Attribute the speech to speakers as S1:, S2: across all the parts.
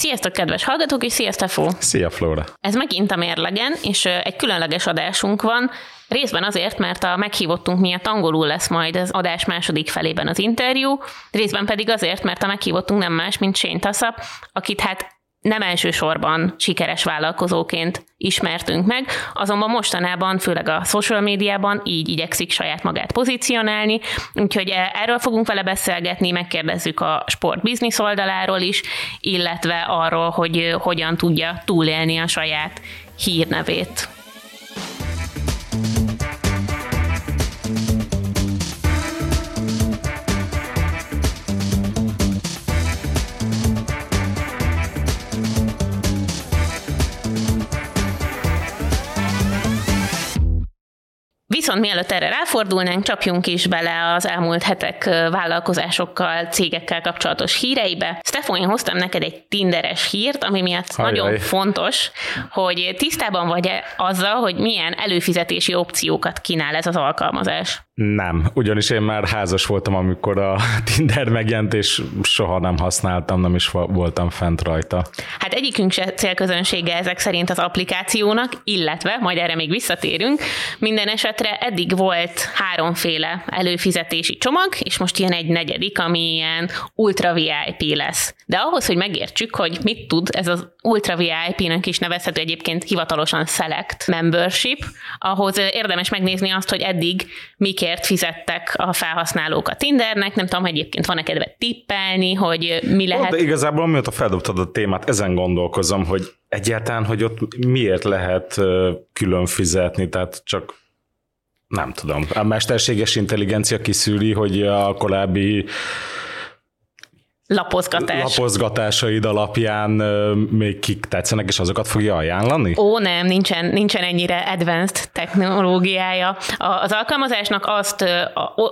S1: Sziasztok, kedves hallgatók, és sziasztok, Fó!
S2: Szia, Flóra!
S1: Ez megint a mérlegen, és egy különleges adásunk van, Részben azért, mert a meghívottunk miatt angolul lesz majd az adás második felében az interjú, részben pedig azért, mert a meghívottunk nem más, mint Shane Tassap, akit hát nem elsősorban sikeres vállalkozóként ismertünk meg, azonban mostanában, főleg a social médiában így igyekszik saját magát pozícionálni, úgyhogy e- erről fogunk vele beszélgetni, megkérdezzük a sport biznisz oldaláról is, illetve arról, hogy hogyan tudja túlélni a saját hírnevét. Viszont mielőtt erre ráfordulnánk, csapjunk is bele az elmúlt hetek vállalkozásokkal, cégekkel kapcsolatos híreibe. Stefan, én hoztam neked egy tinderes hírt, ami miatt Ajaj. nagyon fontos, hogy tisztában vagy-e azzal, hogy milyen előfizetési opciókat kínál ez az alkalmazás.
S2: Nem, ugyanis én már házas voltam, amikor a Tinder megjelent, és soha nem használtam, nem is voltam fent rajta.
S1: Hát egyikünk se célközönsége ezek szerint az applikációnak, illetve, majd erre még visszatérünk, minden esetre eddig volt háromféle előfizetési csomag, és most ilyen egy negyedik, ami ilyen ultra VIP lesz. De ahhoz, hogy megértsük, hogy mit tud ez az ultra VIP-nek is nevezhető egyébként hivatalosan select membership, ahhoz érdemes megnézni azt, hogy eddig mikért miért fizettek a felhasználók a Tindernek, nem tudom, egyébként van-e kedve tippelni, hogy mi lehet.
S2: de igazából amióta feldobtad a témát, ezen gondolkozom, hogy egyáltalán, hogy ott miért lehet külön fizetni, tehát csak nem tudom. A mesterséges intelligencia kiszűri, hogy a korábbi
S1: lapozgatás.
S2: lapozgatásaid alapján még kik tetszenek, és azokat fogja ajánlani?
S1: Ó, nem, nincsen, nincsen ennyire advanced technológiája. Az alkalmazásnak azt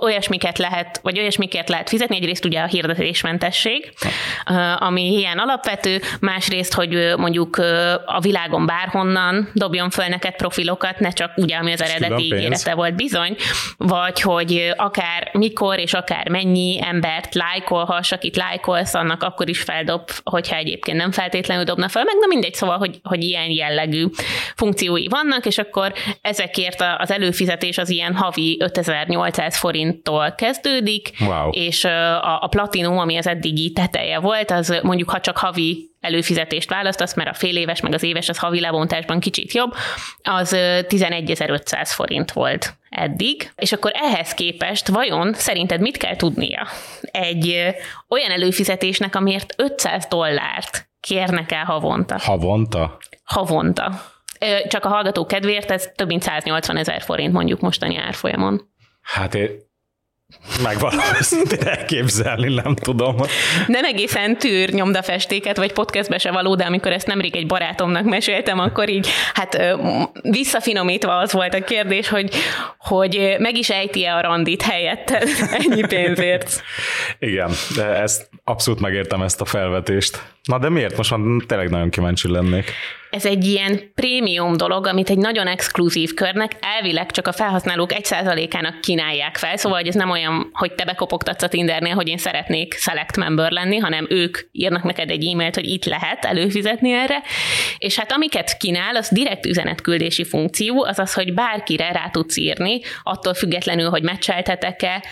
S1: olyasmiket lehet, vagy olyasmiket lehet fizetni, egyrészt ugye a hirdetésmentesség, ami ilyen alapvető, másrészt, hogy mondjuk a világon bárhonnan dobjon föl neked profilokat, ne csak ugye, ami az eredeti ígérete volt bizony, vagy hogy akár mikor és akár mennyi embert lájkolhass, akit lájkol lájkolsz, annak akkor is feldob, hogyha egyébként nem feltétlenül dobna fel, meg na mindegy, szóval, hogy, hogy ilyen jellegű funkciói vannak, és akkor ezekért az előfizetés az ilyen havi 5800 forinttól kezdődik,
S2: wow.
S1: és a, a platinum, ami az eddigi teteje volt, az mondjuk, ha csak havi előfizetést választasz, mert a fél éves, meg az éves az havi lebontásban kicsit jobb, az 11.500 forint volt eddig, és akkor ehhez képest vajon szerinted mit kell tudnia egy olyan előfizetésnek, amiért 500 dollárt kérnek el havonta?
S2: Havonta?
S1: Havonta. Csak a hallgató kedvéért ez több mint 180 ezer forint mondjuk mostani árfolyamon.
S2: Hát én megvalóan őszintén elképzelni, nem tudom.
S1: Nem egészen tűr nyomdafestéket, vagy podcastbe se való, de amikor ezt nemrég egy barátomnak meséltem, akkor így, hát visszafinomítva az volt a kérdés, hogy, hogy meg is ejti-e a randit helyett ennyi pénzért.
S2: Igen, de ezt abszolút megértem ezt a felvetést. Na de miért? Most már tényleg nagyon kíváncsi lennék.
S1: Ez egy ilyen prémium dolog, amit egy nagyon exkluzív körnek elvileg csak a felhasználók egy százalékának kínálják fel, szóval hogy ez nem olyan, hogy te bekopogtatsz a Tindernél, hogy én szeretnék select member lenni, hanem ők írnak neked egy e-mailt, hogy itt lehet előfizetni erre, és hát amiket kínál, az direkt üzenetküldési funkció, az az, hogy bárkire rá tudsz írni, attól függetlenül, hogy meccseltetek-e,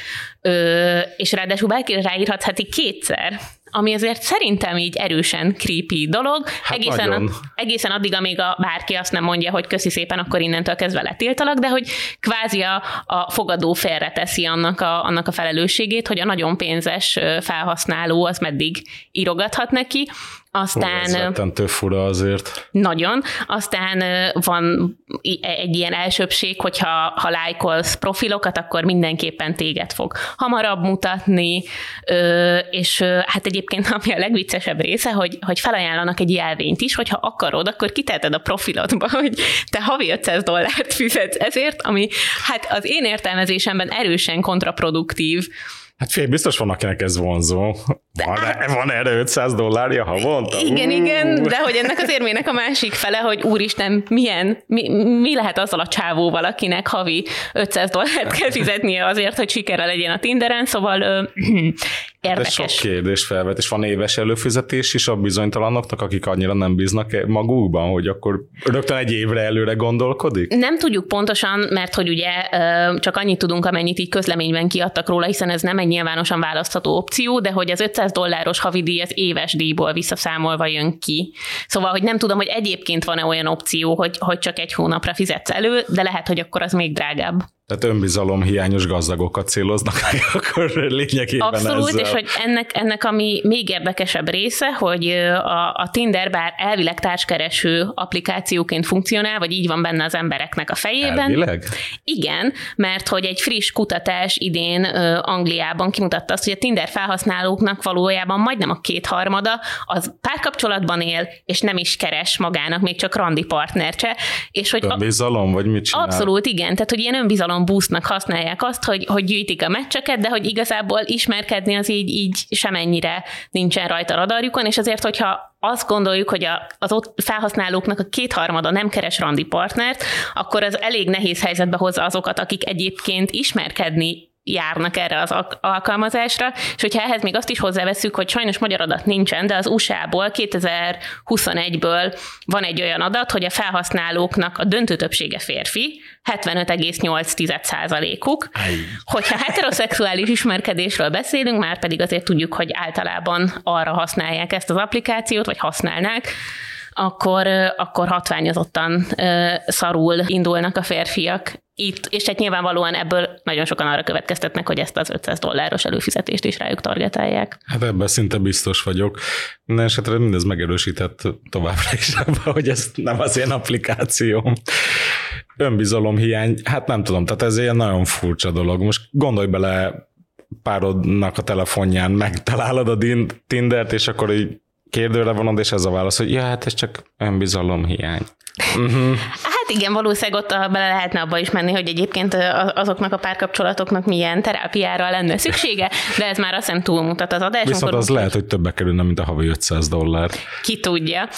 S1: és ráadásul bárkire ráírhatsz heti kétszer ami azért szerintem így erősen creepy dolog.
S2: Hát
S1: egészen, a, egészen addig, amíg a bárki azt nem mondja, hogy köszi szépen, akkor innentől kezdve letiltalak, de hogy kvázi a, a fogadó félreteszi annak a, annak a felelősségét, hogy a nagyon pénzes felhasználó az meddig írogathat neki, aztán...
S2: Hú, ez fura azért.
S1: Nagyon. Aztán van egy ilyen elsőbség, hogyha ha lájkolsz profilokat, akkor mindenképpen téged fog hamarabb mutatni, és hát egyébként ami a legviccesebb része, hogy, hogy felajánlanak egy jelvényt is, hogyha akarod, akkor kiteheted a profilodba, hogy te havi 500 dollárt fizetsz ezért, ami hát az én értelmezésemben erősen kontraproduktív,
S2: Hát fél, biztos van, akinek ez vonzó. Van, hát, van erre 500 dollárja havonta?
S1: Igen, uh. igen, de hogy ennek az érmének a másik fele, hogy úristen, milyen, mi, mi lehet azzal a csávóval, akinek havi 500 dollárt kell fizetnie azért, hogy sikere legyen a Tinderen, szóval ö, érdekes.
S2: Ez sok kérdés felvet, és van éves előfizetés is a bizonytalanoknak, akik annyira nem bíznak e- magukban, hogy akkor rögtön egy évre előre gondolkodik?
S1: Nem tudjuk pontosan, mert hogy ugye csak annyit tudunk, amennyit így közleményben kiadtak róla, hiszen ez nem egy nyilvánosan választható opció, de hogy az 500 dolláros havidíj az éves díjból visszaszámolva jön ki. Szóval, hogy nem tudom, hogy egyébként van-e olyan opció, hogy, hogy csak egy hónapra fizetsz elő, de lehet, hogy akkor az még drágább.
S2: Tehát önbizalom hiányos gazdagokat céloznak meg, akkor lényegében
S1: Abszolút,
S2: ezzel.
S1: és hogy ennek, ennek ami még érdekesebb része, hogy a, a Tinder bár elvileg társkereső applikációként funkcionál, vagy így van benne az embereknek a fejében.
S2: Elvileg?
S1: Igen, mert hogy egy friss kutatás idén Angliában kimutatta azt, hogy a Tinder felhasználóknak valójában majdnem a kétharmada az párkapcsolatban él, és nem is keres magának még csak randi partnercse. És hogy
S2: önbizalom, vagy mit csinál?
S1: Abszolút, igen. Tehát, hogy ilyen önbizalom boostnak használják azt, hogy, hogy gyűjtik a meccseket, de hogy igazából ismerkedni az így, így semennyire nincsen rajta radarjukon, és azért, hogyha azt gondoljuk, hogy a, az ott felhasználóknak a kétharmada nem keres randi partnert, akkor az elég nehéz helyzetbe hozza azokat, akik egyébként ismerkedni járnak erre az alkalmazásra, és hogyha ehhez még azt is hozzáveszünk, hogy sajnos magyar adat nincsen, de az USA-ból 2021-ből van egy olyan adat, hogy a felhasználóknak a döntő többsége férfi, 75,8%-uk. Hogyha heteroszexuális ismerkedésről beszélünk, már pedig azért tudjuk, hogy általában arra használják ezt az applikációt, vagy használnák, akkor, akkor hatványozottan szarul indulnak a férfiak itt, és hát nyilvánvalóan ebből nagyon sokan arra következtetnek, hogy ezt az 500 dolláros előfizetést is rájuk targetálják.
S2: Hát ebben szinte biztos vagyok. Minden esetre mindez megerősített továbbra is ebben, hogy ez nem az én applikációm. Önbizalomhiány, hát nem tudom, tehát ez ilyen nagyon furcsa dolog. Most gondolj bele párodnak a telefonján megtalálod a Tindert, és akkor így kérdőre vonod, és ez a válasz, hogy ja, hát ez csak önbizalomhiány.
S1: Uh-huh. Hát igen, valószínűleg ott bele lehetne abba is menni, hogy egyébként azoknak a párkapcsolatoknak milyen terápiára lenne szüksége, de ez már azt hiszem túlmutat az adás.
S2: Viszont az lehet, hogy többe kerülne, mint a havi 500 dollár.
S1: Ki tudja.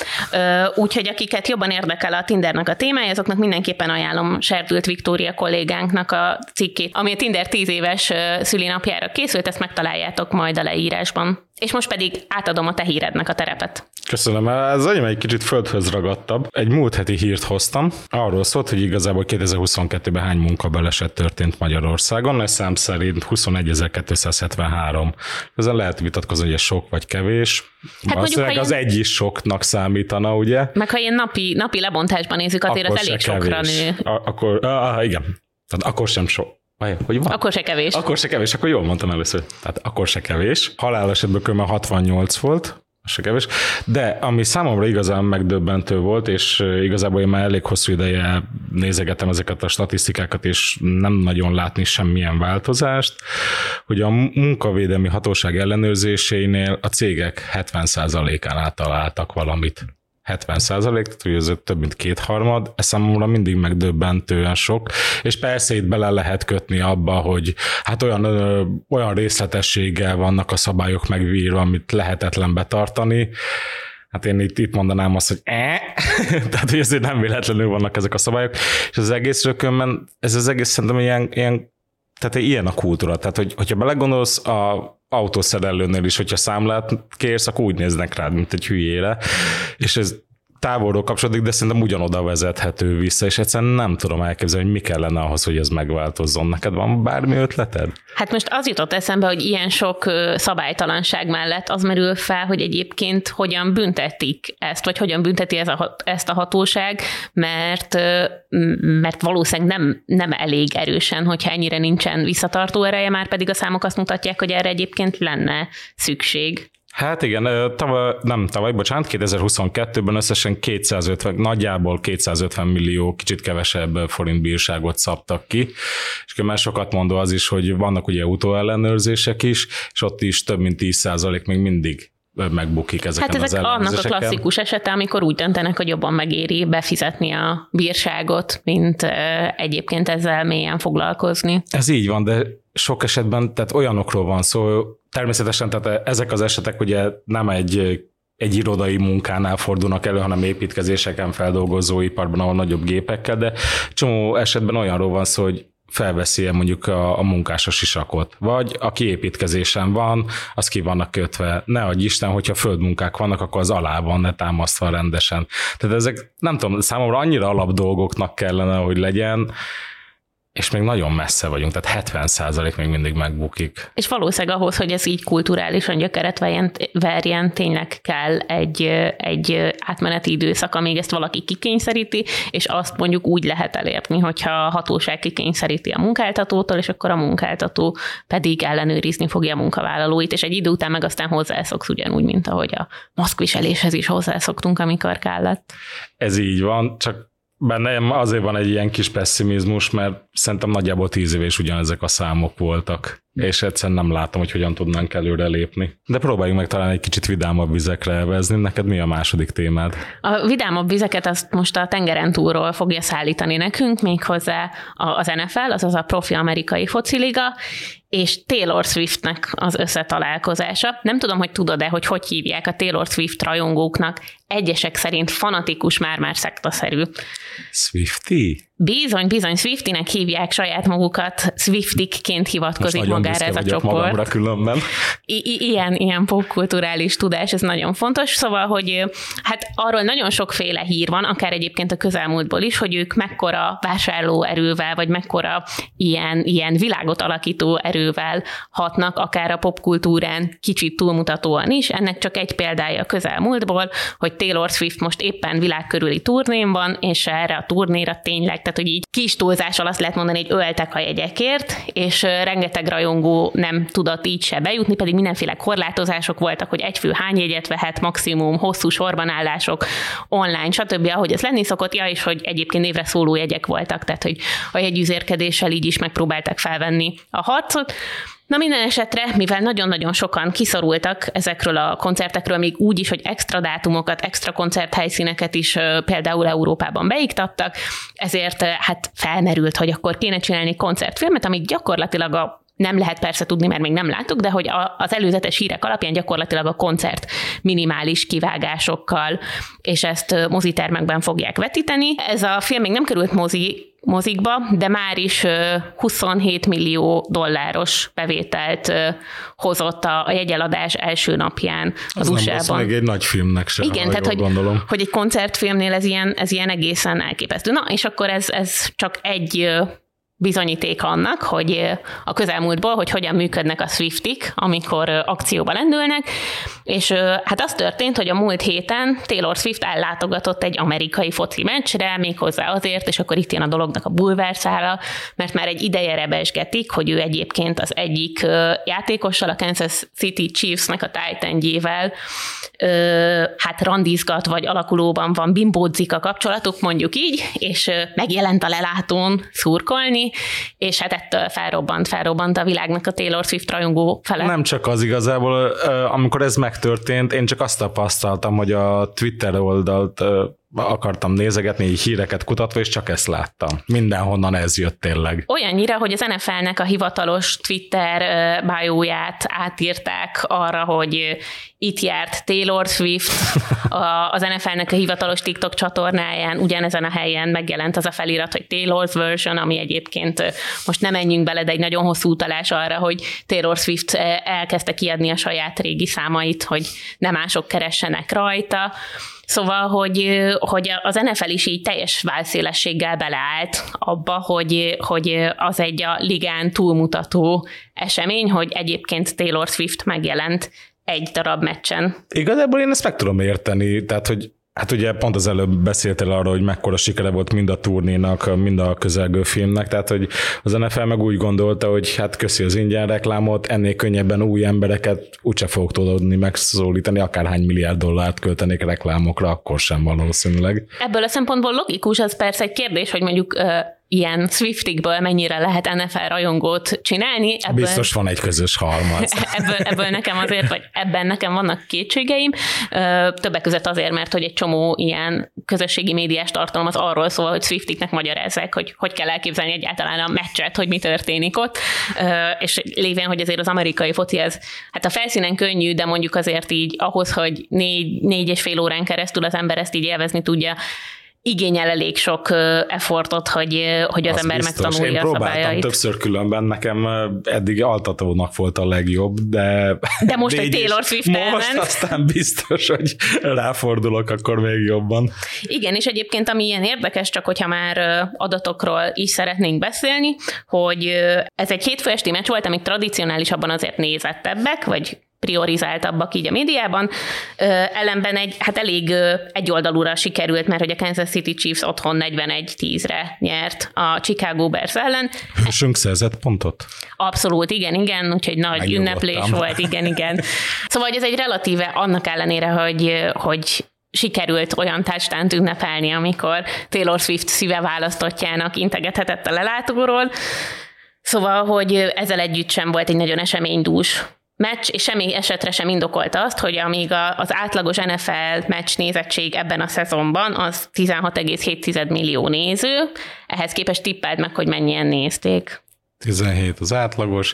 S1: Úgyhogy akiket jobban érdekel a Tindernek a témája, azoknak mindenképpen ajánlom Serdült Viktória kollégánknak a cikkét, ami a Tinder 10 éves szülinapjára készült, ezt megtaláljátok majd a leírásban. És most pedig átadom a te hírednek a terepet.
S2: Köszönöm. Ez enyém egy kicsit földhöz ragadtabb. Egy múlt heti hírt hoztam. Arról szólt, hogy igazából 2022-ben hány munkabeleset történt Magyarországon. Ez szám szerint 21.273. Ezen lehet vitatkozni, hogy ez sok vagy kevés. Hát mondjuk, az egy is soknak számítana, ugye?
S1: Meg ha ilyen napi, napi lebontásban nézzük, azért akkor az elég sokra nő.
S2: A- akkor, ah, igen. Tehát akkor sem sok. Vaj, hogy van?
S1: Akkor se kevés.
S2: Akkor se kevés, akkor jól mondtam először. Tehát akkor se kevés. Halálesetből kb. 68 volt, se kevés. De ami számomra igazán megdöbbentő volt, és igazából én már elég hosszú ideje nézegetem ezeket a statisztikákat, és nem nagyon látni semmilyen változást, hogy a munkavédelmi hatóság ellenőrzésénél a cégek 70%-án átaláltak valamit. 70 százalék, tehát hogy ez több mint kétharmad, ez számomra mindig megdöbbentően sok, és persze itt bele lehet kötni abba, hogy hát olyan, ö, olyan részletességgel vannak a szabályok megvírva, amit lehetetlen betartani, Hát én itt, itt mondanám azt, hogy e, tehát hogy ezért nem véletlenül vannak ezek a szabályok, és az egész rökönben, ez az egész szerintem ilyen, ilyen tehát ilyen a kultúra. Tehát, hogy, hogyha belegondolsz, a autószerelőnél is, hogyha számlát kérsz, akkor úgy néznek rád, mint egy hülyére. És ez távolról kapcsolódik, de szerintem ugyanoda vezethető vissza, és egyszerűen nem tudom elképzelni, hogy mi kellene ahhoz, hogy ez megváltozzon. Neked van bármi ötleted?
S1: Hát most az jutott eszembe, hogy ilyen sok szabálytalanság mellett az merül fel, hogy egyébként hogyan büntetik ezt, vagy hogyan bünteti ez a, ezt a hatóság, mert, mert valószínűleg nem, nem elég erősen, hogyha ennyire nincsen visszatartó ereje, már pedig a számok azt mutatják, hogy erre egyébként lenne szükség.
S2: Hát igen, tavaly, nem tavaly, bocsánat, 2022-ben összesen 250, nagyjából 250 millió, kicsit kevesebb forint bírságot szabtak ki, és már sokat mondó az is, hogy vannak ugye utóellenőrzések is, és ott is több mint 10% még mindig megbukik ezeken
S1: hát ezek
S2: az
S1: annak a klasszikus esete, amikor úgy döntenek, hogy jobban megéri befizetni a bírságot, mint egyébként ezzel mélyen foglalkozni.
S2: Ez így van, de sok esetben tehát olyanokról van szó, természetesen tehát ezek az esetek ugye nem egy egy irodai munkánál fordulnak elő, hanem építkezéseken, feldolgozóiparban, ahol nagyobb gépekkel, de csomó esetben olyanról van szó, hogy felveszi mondjuk a, a munkás a sisakot, vagy aki építkezésen van, az ki vannak kötve. Ne adj Isten, hogyha földmunkák vannak, akkor az alá van, ne támasztva rendesen. Tehát ezek, nem tudom, számomra annyira alap dolgoknak kellene, hogy legyen, és még nagyon messze vagyunk, tehát 70 százalék még mindig megbukik.
S1: És valószínűleg ahhoz, hogy ez így kulturálisan gyökeret verjen, tényleg kell egy, egy átmeneti időszak, amíg ezt valaki kikényszeríti, és azt mondjuk úgy lehet elérni, hogyha a hatóság kikényszeríti a munkáltatótól, és akkor a munkáltató pedig ellenőrizni fogja a munkavállalóit, és egy idő után meg aztán hozzászoksz ugyanúgy, mint ahogy a maszkviseléshez is hozzászoktunk, amikor kellett.
S2: Ez így van, csak Bennem azért van egy ilyen kis pessimizmus, mert szerintem nagyjából tíz év és ugyanezek a számok voltak, és egyszerűen nem látom, hogy hogyan tudnánk előre lépni. De próbáljunk meg talán egy kicsit vidámabb vizekre elvezni. Neked mi a második témád?
S1: A vidámabb vizeket azt most a tengeren túlról fogja szállítani nekünk, méghozzá az NFL, azaz a profi amerikai fociliga, és Taylor Swiftnek az összetalálkozása. Nem tudom, hogy tudod-e, hogy hogy hívják a Taylor Swift rajongóknak. Egyesek szerint fanatikus, már-már szektaszerű.
S2: Swifty?
S1: Bizony, bizony, Swiftinek hívják saját magukat, Swiftikként hivatkozik magára ez a csoport.
S2: különben.
S1: I- ilyen, ilyen popkulturális tudás, ez nagyon fontos. Szóval, hogy hát arról nagyon sokféle hír van, akár egyébként a közelmúltból is, hogy ők mekkora vásárlóerővel, vagy mekkora ilyen, ilyen világot alakító erővel hatnak, akár a popkultúrán kicsit túlmutatóan is. Ennek csak egy példája a közelmúltból, hogy Taylor Swift most éppen világkörüli turnén van, és erre a turnéra tényleg tehát hogy így kis túlzással azt lehet mondani, hogy öltek a jegyekért, és rengeteg rajongó nem tudott így se bejutni, pedig mindenféle korlátozások voltak, hogy egy fő hány jegyet vehet, maximum hosszú sorbanállások online, stb. ahogy ez lenni szokott, ja, és hogy egyébként évre szóló jegyek voltak, tehát hogy a jegyüzérkedéssel így is megpróbálták felvenni a harcot. Na minden esetre, mivel nagyon-nagyon sokan kiszorultak ezekről a koncertekről, még úgy is, hogy extra dátumokat, extra koncerthelyszíneket is például Európában beiktattak, ezért hát felmerült, hogy akkor kéne csinálni koncertfilmet, amit gyakorlatilag a nem lehet persze tudni, mert még nem látok, de hogy az előzetes hírek alapján gyakorlatilag a koncert minimális kivágásokkal, és ezt mozitermekben fogják vetíteni. Ez a film még nem került mozi mozikba, de már is 27 millió dolláros bevételt hozott a, a jegyeladás első napján az, az USA-ban.
S2: Nem egy nagy filmnek sem,
S1: Igen, tehát hogy,
S2: gondolom.
S1: hogy egy koncertfilmnél ez ilyen, ez ilyen egészen elképesztő. Na, és akkor ez, ez csak egy bizonyíték annak, hogy a közelmúltból, hogy hogyan működnek a Swiftik, amikor akcióba lendülnek, és hát az történt, hogy a múlt héten Taylor Swift ellátogatott egy amerikai foci meccsre, méghozzá azért, és akkor itt jön a dolognak a bulvárszála, mert már egy ideje rebesgetik, hogy ő egyébként az egyik játékossal, a Kansas City Chiefsnek a titan hát randizgat, vagy alakulóban van, bimbódzik a kapcsolatuk, mondjuk így, és megjelent a lelátón szurkolni, és hát ettől felrobbant, felrobbant a világnak a Taylor Swift rajongó fele.
S2: Nem csak az igazából, amikor ez megtörtént, én csak azt tapasztaltam, hogy a Twitter oldalt akartam nézegetni, így híreket kutatva, és csak ezt láttam. Mindenhonnan ez jött tényleg.
S1: Olyannyira, hogy az NFL-nek a hivatalos Twitter bájóját átírták arra, hogy itt járt Taylor Swift, az NFL-nek a hivatalos TikTok csatornáján ugyanezen a helyen megjelent az a felirat, hogy Taylor's version, ami egyébként most nem menjünk bele, de egy nagyon hosszú utalás arra, hogy Taylor Swift elkezdte kiadni a saját régi számait, hogy nem mások keressenek rajta. Szóval, hogy, hogy az NFL is így teljes válszélességgel beleállt abba, hogy, hogy az egy a ligán túlmutató esemény, hogy egyébként Taylor Swift megjelent egy darab meccsen.
S2: Igazából én ezt meg tudom érteni, tehát hogy Hát ugye pont az előbb beszéltél arról, hogy mekkora sikere volt mind a turnénak, mind a közelgő filmnek, tehát hogy az NFL meg úgy gondolta, hogy hát köszi az ingyen reklámot, ennél könnyebben új embereket úgyse fogok tudni megszólítani, akárhány milliárd dollárt költenék reklámokra, akkor sem valószínűleg.
S1: Ebből a szempontból logikus, az persze egy kérdés, hogy mondjuk ilyen Swiftikből mennyire lehet NFL rajongót csinálni.
S2: Ebből, Biztos van egy közös halmaz.
S1: Ebből, ebből nekem azért, vagy ebben nekem vannak kétségeim. Többek között azért, mert hogy egy csomó ilyen közösségi médiás tartalom az arról szól, hogy Swiftiknek magyarázzák, hogy hogy kell elképzelni egyáltalán a meccset, hogy mi történik ott. És lévén, hogy azért az amerikai foci ez, hát a felszínen könnyű, de mondjuk azért így ahhoz, hogy négy, négy és fél órán keresztül az ember ezt így élvezni tudja, igényel elég sok effortot, hogy, hogy az, az ember biztos. megtanulja Én próbáltam a szabályait.
S2: többször különben, nekem eddig altatónak volt a legjobb, de...
S1: De most egy Taylor Swift
S2: Most elment. aztán biztos, hogy ráfordulok akkor még jobban.
S1: Igen, és egyébként ami ilyen érdekes, csak hogyha már adatokról is szeretnénk beszélni, hogy ez egy hétfő esti meccs volt, amik tradicionálisabban azért nézettebbek, vagy priorizáltabbak így a médiában. Ellenben egy, hát elég egyoldalúra sikerült, mert hogy a Kansas City Chiefs otthon 41-10-re nyert a Chicago Bears ellen.
S2: Sünk szerzett pontot?
S1: Abszolút, igen, igen, úgyhogy nagy ünneplés volt, igen, igen. Szóval ez egy relatíve annak ellenére, hogy, hogy sikerült olyan touchdown ünnepelni, amikor Taylor Swift szíve választottjának integethetett a lelátóról. Szóval, hogy ezzel együtt sem volt egy nagyon eseménydús meccs, és semmi esetre sem indokolta azt, hogy amíg a, az átlagos NFL meccs nézettség ebben a szezonban az 16,7 millió néző, ehhez képest tippeld meg, hogy mennyien nézték.
S2: 17 az átlagos,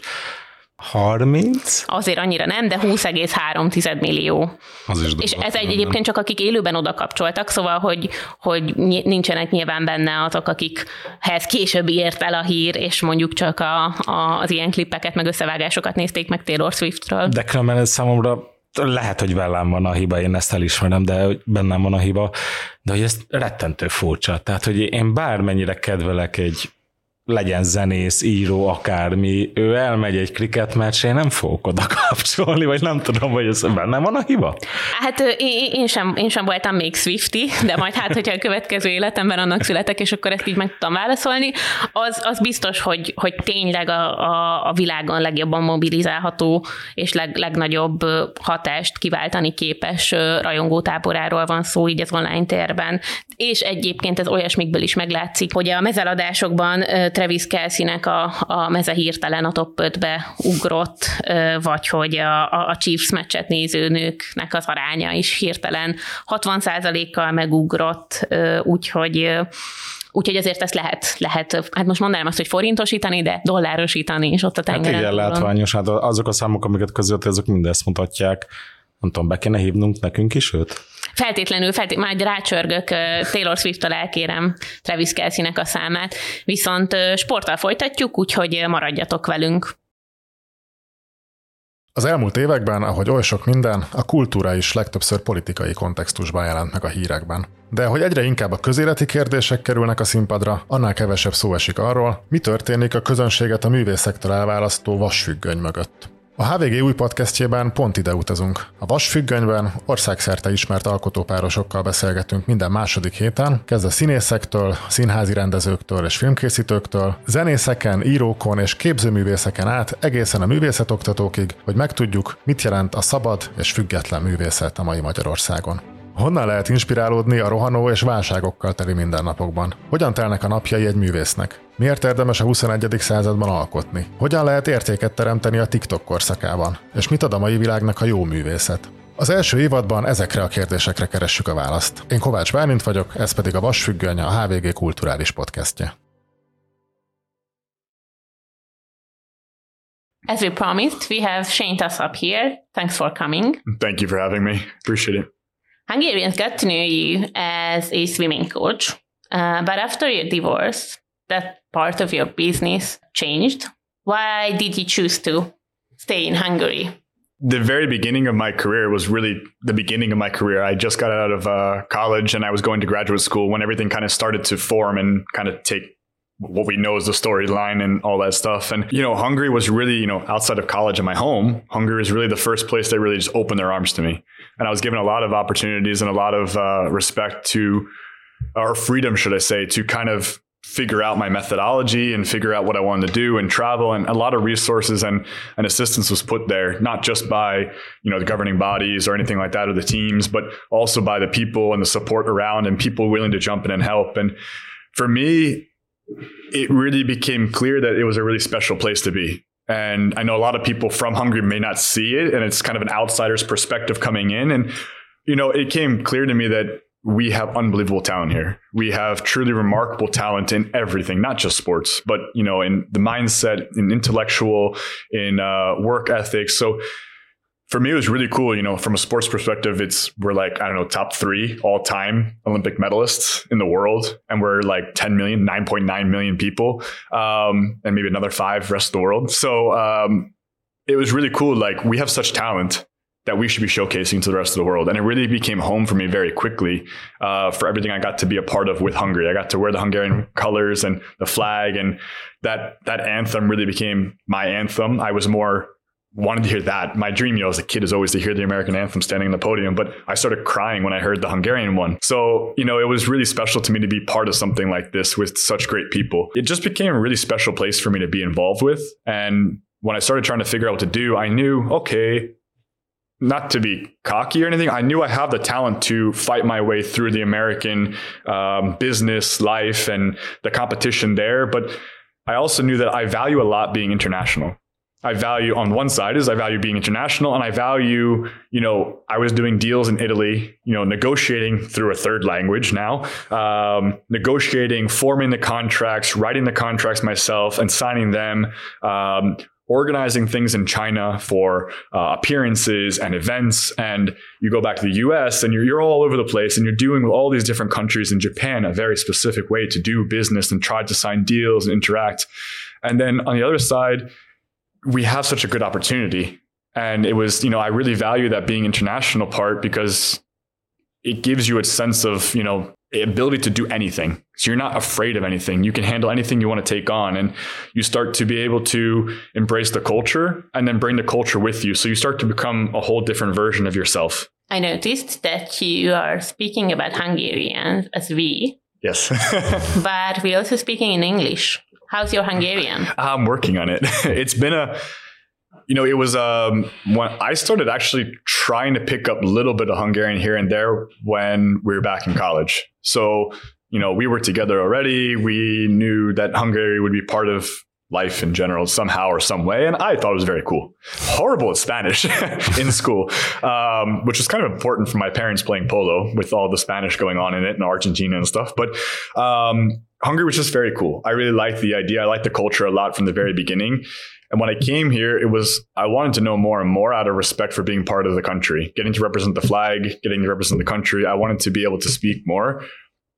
S2: 30?
S1: Azért annyira nem, de 20,3 millió.
S2: Az is
S1: És ez egy, egyébként csak akik élőben oda kapcsoltak, szóval, hogy, hogy nincsenek nyilván benne azok, akikhez később ért el a hír, és mondjuk csak a, a, az ilyen klippeket, meg összevágásokat nézték meg Taylor Swiftről.
S2: De különben ez számomra lehet, hogy velem van a hiba, én ezt elismerem, de bennem van a hiba, de hogy ez rettentő furcsa. Tehát, hogy én bármennyire kedvelek egy legyen zenész, író, akármi, ő elmegy egy kriket meccsre, nem fogok oda kapcsolni, vagy nem tudom, hogy ez benne van a hiba?
S1: Hát én, sem, én sem voltam még Swifty, de majd hát, hogyha a következő életemben annak születek, és akkor ezt így meg tudtam válaszolni, az, az biztos, hogy, hogy tényleg a, a, a világon legjobban mobilizálható és leg, legnagyobb hatást kiváltani képes rajongótáboráról van szó így az online térben. És egyébként ez olyasmikből is meglátszik, hogy a mezeladásokban Travis Kelsey-nek a, a meze hirtelen a top 5-be ugrott, vagy hogy a, a Chiefs meccset néző nőknek az aránya is hirtelen 60%-kal megugrott, úgyhogy Úgyhogy ezért ezt lehet, lehet, hát most mondanám azt, hogy forintosítani, de dollárosítani is ott a tengeren.
S2: Hát igen, látványos, hát azok a számok, amiket között, azok mindezt mutatják. Nem tudom, be kéne hívnunk nekünk is őt?
S1: Feltétlenül, feltétlenül majd rácsörgök, Taylor Swift-től elkérem Travis kelsey a számát, viszont sporttal folytatjuk, úgyhogy maradjatok velünk.
S3: Az elmúlt években, ahogy oly sok minden, a kultúra is legtöbbször politikai kontextusban jelent meg a hírekben. De hogy egyre inkább a közéleti kérdések kerülnek a színpadra, annál kevesebb szó esik arról, mi történik a közönséget a művészektől elválasztó vasfüggöny mögött. A HVG új podcastjében pont ide utazunk. A Vasfüggönyben országszerte ismert alkotópárosokkal beszélgetünk minden második héten, kezdve színészektől, színházi rendezőktől és filmkészítőktől, zenészeken, írókon és képzőművészeken át egészen a művészetoktatókig, hogy megtudjuk, mit jelent a szabad és független művészet a mai Magyarországon. Honnan lehet inspirálódni a rohanó és válságokkal teli mindennapokban? Hogyan telnek a napjai egy művésznek? Miért érdemes a 21. században alkotni? Hogyan lehet értéket teremteni a TikTok korszakában? És mit ad a mai világnak a jó művészet? Az első évadban ezekre a kérdésekre keressük a választ. Én Kovács Bálint vagyok, ez pedig a Vasfüggöny, a HVG kulturális podcastje.
S1: As we promised, we have Shane Tassap here. Thanks for coming.
S4: Thank you for having me. Appreciate it.
S1: Hungarians got to know you as a swimming coach, uh, but after your divorce, that part of your business changed. Why did you choose to stay in Hungary?
S4: The very beginning of my career was really the beginning of my career. I just got out of uh, college and I was going to graduate school when everything kind of started to form and kind of take what we know is the storyline and all that stuff. And, you know, Hungary was really, you know, outside of college and my home, Hungary was really the first place that really just opened their arms to me. And I was given a lot of opportunities and a lot of uh, respect to, or freedom, should I say, to kind of figure out my methodology and figure out what I wanted to do and travel and a lot of resources and, and assistance was put there, not just by, you know, the governing bodies or anything like that or the teams, but also by the people and the support around and people willing to jump in and help. And for me, it really became clear that it was a really special place to be. And I know a lot of people from Hungary may not see it, and it's kind of an outsider's perspective coming in. And, you know, it came clear to me that we have unbelievable talent here. We have truly remarkable talent in everything, not just sports, but, you know, in the mindset, in intellectual, in uh, work ethics. So for me, it was really cool. You know, from a sports perspective, it's we're like I don't know top three all time Olympic medalists in the world, and we're like 10 million, 9.9 million people, um, and maybe another five rest of the world. So um, it was really cool. Like we have such talent that we should be showcasing to the rest of the world. And it really became home for me very quickly uh, for everything I got to be a part of with Hungary. I got to wear the Hungarian colors and the flag, and that that anthem really became my anthem. I was more wanted to hear that. My dream, you know, as a kid is always to hear the American anthem standing on the podium, but I started crying when I heard the Hungarian one. So, you know, it was really special to me to be part of something like this with such great people. It just became a really special place for me to be involved with. And when I started trying to figure out what to do, I knew, okay, not to be cocky or anything, I knew I have the talent to fight my way through the American um, business life and the competition there. But I also knew that I value a lot being international. I value on one side is I value being international and I value, you know, I was doing deals in Italy, you know, negotiating through a third language now, um, negotiating, forming the contracts, writing the contracts myself and signing them, um, organizing things in China for uh, appearances and events. And you go back to the US and you're, you're all over the place and you're doing with all these different countries in Japan a very specific way to do business and try to sign deals and interact. And then on the other side, we have such a good opportunity. And it was, you know, I really value that being international part because it gives you a sense of, you know, ability to do anything. So you're not afraid of anything. You can handle anything you want to take on. And you start to be able to embrace the culture and then bring the culture with you. So you start to become a whole different version of yourself.
S1: I noticed that you are speaking about Hungarian as we.
S4: Yes.
S1: but we're also speaking in English. How's your Hungarian?
S4: I'm working on it. it's been a you know, it was um, when I started actually trying to pick up a little bit of Hungarian here and there when we were back in college. So, you know, we were together already. We knew that Hungary would be part of life in general somehow or some way. And I thought it was very cool. Horrible at Spanish in school, um, which was kind of important for my parents playing polo with all the Spanish going on in it and Argentina and stuff. But um, Hungary was just very cool. I really liked the idea. I liked the culture a lot from the very beginning. And when I came here, it was, I wanted to know more and more out of respect for being part of the country, getting to represent the flag, getting to represent the country. I wanted to be able to speak more.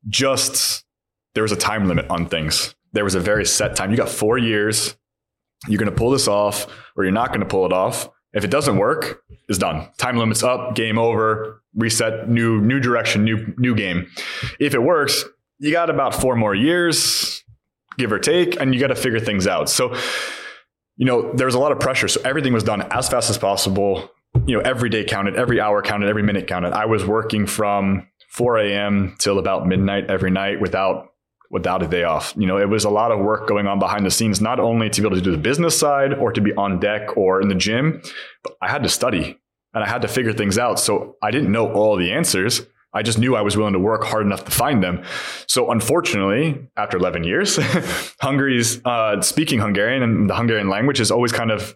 S4: Just there was a time limit on things. There was a very set time. You got four years. You're going to pull this off or you're not going to pull it off. If it doesn't work, it's done. Time limit's up, game over, reset, new new direction, new new game. If it works, you got about four more years, give or take, and you got to figure things out. So you know, there was a lot of pressure. So everything was done as fast as possible. You know, every day counted, every hour counted, every minute counted. I was working from 4 a.m. till about midnight every night without without a day off. You know, it was a lot of work going on behind the scenes, not only to be able to do the business side or to be on deck or in the gym, but I had to study and I had to figure things out. So I didn't know all the answers. I just knew I was willing to work hard enough to find them. So unfortunately, after 11 years, Hungary's uh, speaking Hungarian and the Hungarian language has always kind of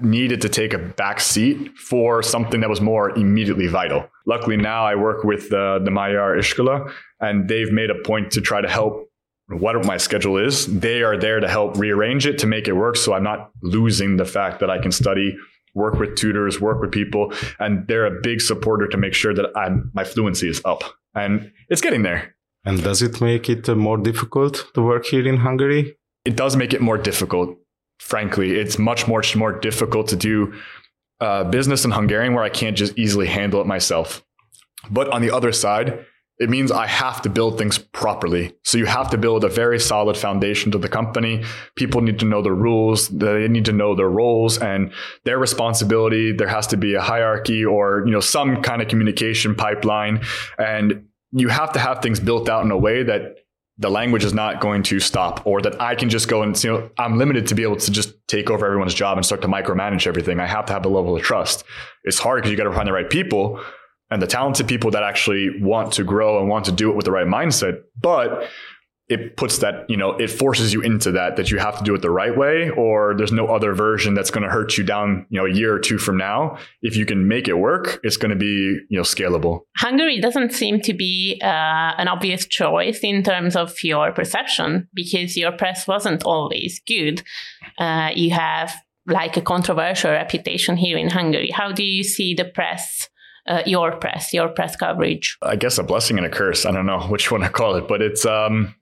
S4: needed to take a back seat for something that was more immediately vital. Luckily now I work with the, the Magyar Iskola and they've made a point to try to help what my schedule is. They are there to help rearrange it to make it work. So I'm not losing the fact that I can study work with tutors, work with people, and they're a big supporter to make sure that I'm, my fluency is up. And it's getting there.
S2: And does it make it uh, more difficult to work here in Hungary?
S4: It does make it more difficult. Frankly, it's much more more difficult to do uh, business in Hungarian where I can't just easily handle it myself. But on the other side, it means I have to build things properly. So you have to build a very solid foundation to the company. People need to know the rules. They need to know their roles and their responsibility. There has to be a hierarchy or, you know, some kind of communication pipeline. And you have to have things built out in a way that the language is not going to stop or that I can just go and, you know, I'm limited to be able to just take over everyone's job and start to micromanage everything. I have to have a level of trust. It's hard because you got to find the right people and the talented people that actually want to grow and want to do it with the right mindset. But it puts that, you know, it forces you into that, that you have to do it the right way, or there's no other version that's going to hurt you down, you know, a year or two from now. If you can make it work, it's going to be, you know, scalable.
S1: Hungary doesn't seem to be uh, an obvious choice in terms of your perception because your press wasn't always good. Uh, you have like a controversial reputation here in Hungary. How do you see the press? Uh, your press, your press coverage.
S4: I guess a blessing and a curse. I don't know which one to call it, but it's um,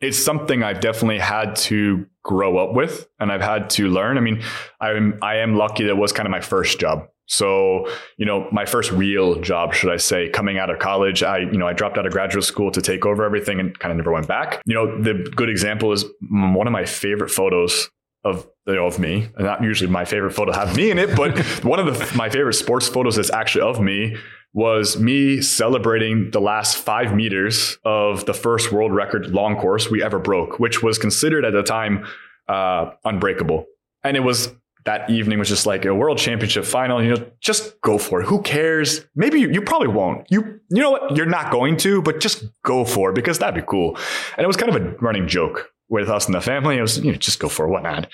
S4: it's something I've definitely had to grow up with, and I've had to learn. I mean, I'm I am lucky that was kind of my first job. So, you know, my first real job, should I say, coming out of college, I, you know, I dropped out of graduate school to take over everything and kind of never went back. You know, the good example is one of my favorite photos of of me, and not usually my favorite photo have me in it, but one of the, my favorite sports photos that's actually of me was me celebrating the last five meters of the first world record long course we ever broke, which was considered at the time uh, unbreakable. And it was that evening was just like a world championship final. You know, just go for it. Who cares? Maybe you, you probably won't. You you know what? You're not going to, but just go for it because that'd be cool. And it was kind of a running joke with us and the family. It was you know just go for it, what not?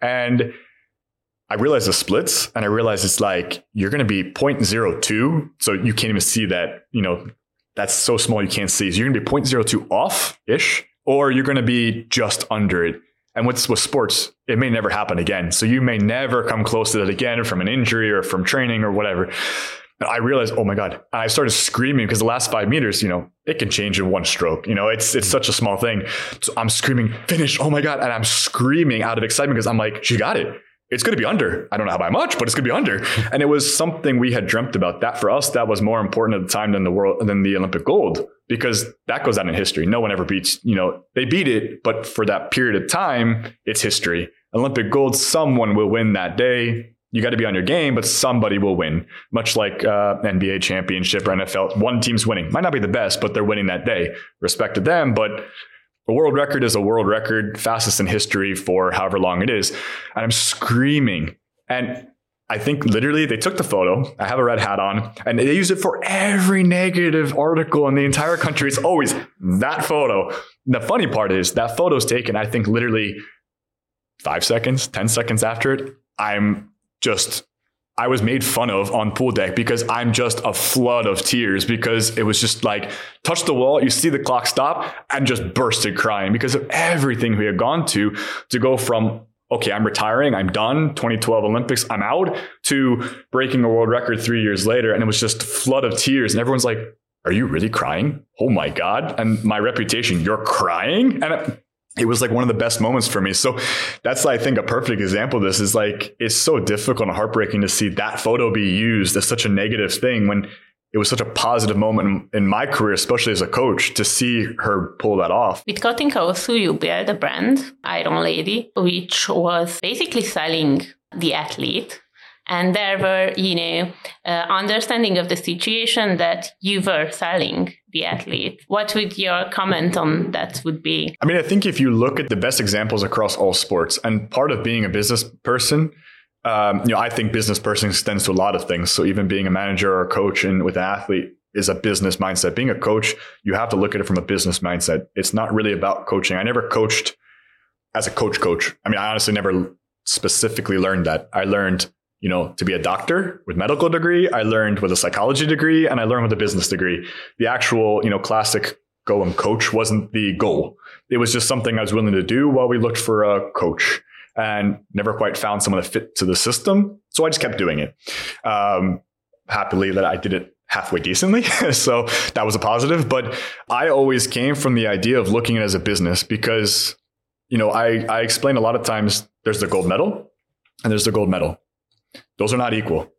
S4: And I realized the splits, and I realized it's like you're going to be 0.02, so you can't even see that. You know, that's so small you can't see. So you're going to be 0.02 off ish, or you're going to be just under it and with, with sports, it may never happen again. So you may never come close to that again from an injury or from training or whatever. And I realized, oh my God. And I started screaming because the last five meters, you know, it can change in one stroke. You know, it's it's such a small thing. So I'm screaming, finish, oh my God. And I'm screaming out of excitement because I'm like, she got it it's to be under. I don't know how by much, but it's to be under. And it was something we had dreamt about. That for us, that was more important at the time than the world than the Olympic gold because that goes down in history. No one ever beats. You know, they beat it, but for that period of time, it's history. Olympic gold, someone will win that day. You got to be on your game, but somebody will win. Much like uh, NBA championship or NFL, one team's winning. Might not be the best, but they're winning that day. Respect to them, but a world record is a world record, fastest in history for however long it is. And I'm screaming. And I think literally they took the photo. I have a red hat on, and they use it for every negative article in the entire country. It's always that photo. The funny part is that photo is taken, I think, literally five seconds, 10 seconds after it. I'm just I was made fun of on pool deck because I'm just a flood of tears because it was just like touch the wall, you see the clock stop, and just bursted crying because of everything we had gone to to go from okay, I'm retiring, I'm done, 2012 Olympics, I'm out, to breaking a world record three years later, and it was just flood of tears, and everyone's like, "Are you really crying? Oh my god!" And my reputation, you're crying, and it was like one of the best moments for me. So that's, I think, a perfect example of this is like, it's so difficult and heartbreaking to see that photo be used as such a negative thing when it was such a positive moment in, my career, especially as a coach, to see her pull that off.
S1: With Katinka also, you built a brand, Iron Lady, which was basically selling the athlete and there were you know uh, understanding of the situation that you were selling the athlete. What would your comment on that would be?
S4: I mean i think if you look at the best examples across all sports and part of being a business person um, you know i think business person extends to a lot of things. So even being a manager or a coach and with an athlete is a business mindset. Being a coach you have to look at it from a business mindset. It's not really about coaching. I never coached as a coach coach. I mean i honestly never specifically learned that. I learned you know, to be a doctor with medical degree. I learned with a psychology degree and I learned with a business degree. The actual, you know, classic go and coach wasn't the goal. It was just something I was willing to do while we looked for a coach and never quite found someone that fit to the system. So I just kept doing it. Um, happily that I did it halfway decently. so that was a positive. But I always came from the idea of looking at it as a business because, you know, I, I explain a lot of times there's the gold medal and there's the gold medal those are not equal.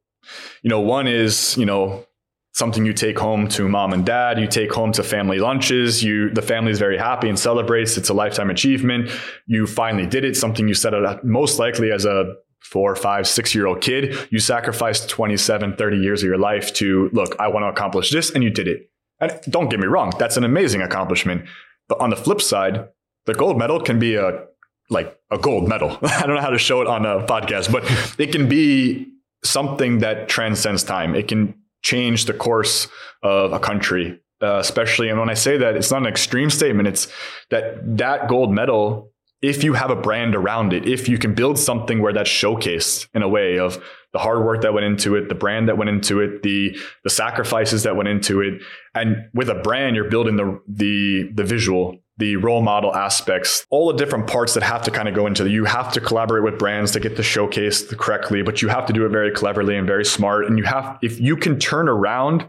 S4: You know, one is, you know, something you take home to mom and dad, you take home to family lunches, you the family is very happy and celebrates. It's a lifetime achievement. You finally did it, something you set out most likely as a four, five, six year old kid. You sacrificed 27, 30 years of your life to look, I want to accomplish this, and you did it. And don't get me wrong, that's an amazing accomplishment. But on the flip side, the gold medal can be a like a gold medal. I don't know how to show it on a podcast, but it can be something that transcends time. It can change the course of a country, uh, especially. And when I say that, it's not an extreme statement. It's that that gold medal, if you have a brand around it, if you can build something where that's showcased in a way of the hard work that went into it, the brand that went into it, the the sacrifices that went into it, and with a brand, you're building the the the visual the role model aspects, all the different parts that have to kind of go into it. You have to collaborate with brands to get the showcase correctly, but you have to do it very cleverly and very smart. And you have, if you can turn around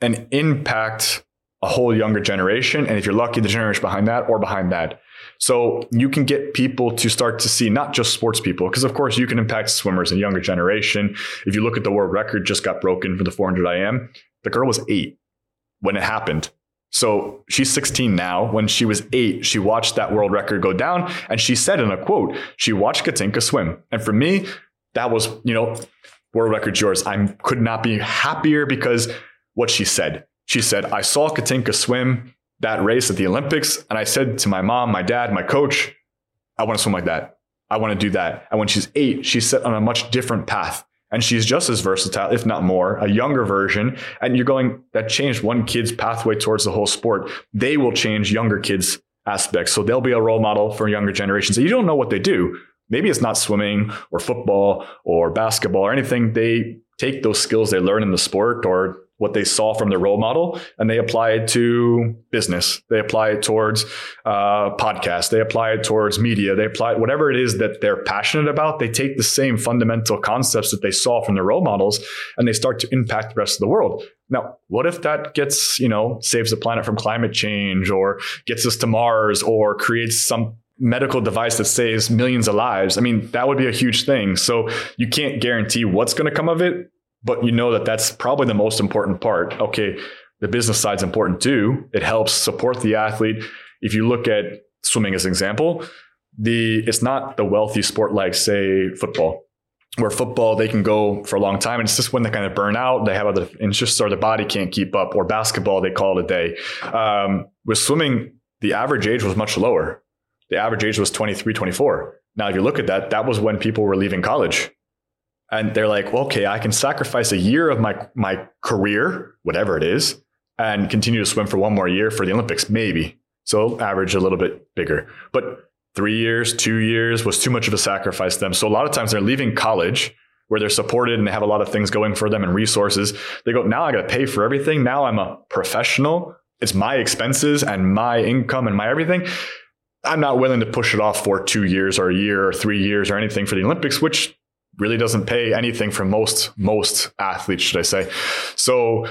S4: and impact a whole younger generation, and if you're lucky, the generation behind that or behind that. So you can get people to start to see not just sports people, because of course you can impact swimmers and younger generation. If you look at the world record just got broken for the 400 IM, the girl was eight when it happened. So she's 16 now. When she was eight, she watched that world record go down. And she said in a quote, she watched Katinka swim. And for me, that was, you know, world record's yours. I could not be happier because what she said. She said, I saw Katinka swim that race at the Olympics. And I said to my mom, my dad, my coach, I want to swim like that. I want to do that. And when she's eight, she's set on a much different path and she's just as versatile, if not more, a younger version. And you're going, that changed one kid's pathway towards the whole sport. They will change younger kids' aspects. So they'll be a role model for younger generations. You don't know what they do. Maybe it's not swimming or football or basketball or anything. They take those skills they learn in the sport or what they saw from their role model and they apply it to business. They apply it towards uh, podcasts. They apply it towards media. They apply it, whatever it is that they're passionate about. They take the same fundamental concepts that they saw from their role models and they start to impact the rest of the world. Now, what if that gets, you know, saves the planet from climate change or gets us to Mars or creates some medical device that saves millions of lives. I mean, that would be a huge thing. So you can't guarantee what's going to come of it, but you know that that's probably the most important part. Okay, the business side's important too. It helps support the athlete. If you look at swimming as an example, the it's not the wealthy sport like say football where football they can go for a long time and it's just when they kind of burn out they have other interests or the body can't keep up or basketball they call it a day um, with swimming the average age was much lower the average age was 23 24 now if you look at that that was when people were leaving college and they're like, well, okay, I can sacrifice a year of my my career, whatever it is, and continue to swim for one more year for the Olympics, maybe. So average a little bit bigger, but three years, two years was too much of a sacrifice to them. So a lot of times they're leaving college where they're supported and they have a lot of things going for them and resources. They go, now I got to pay for everything. Now I'm a professional. It's my expenses and my income and my everything. I'm not willing to push it off for two years or a year or three years or anything for the Olympics, which really doesn't pay anything for most most athletes, should I say? So,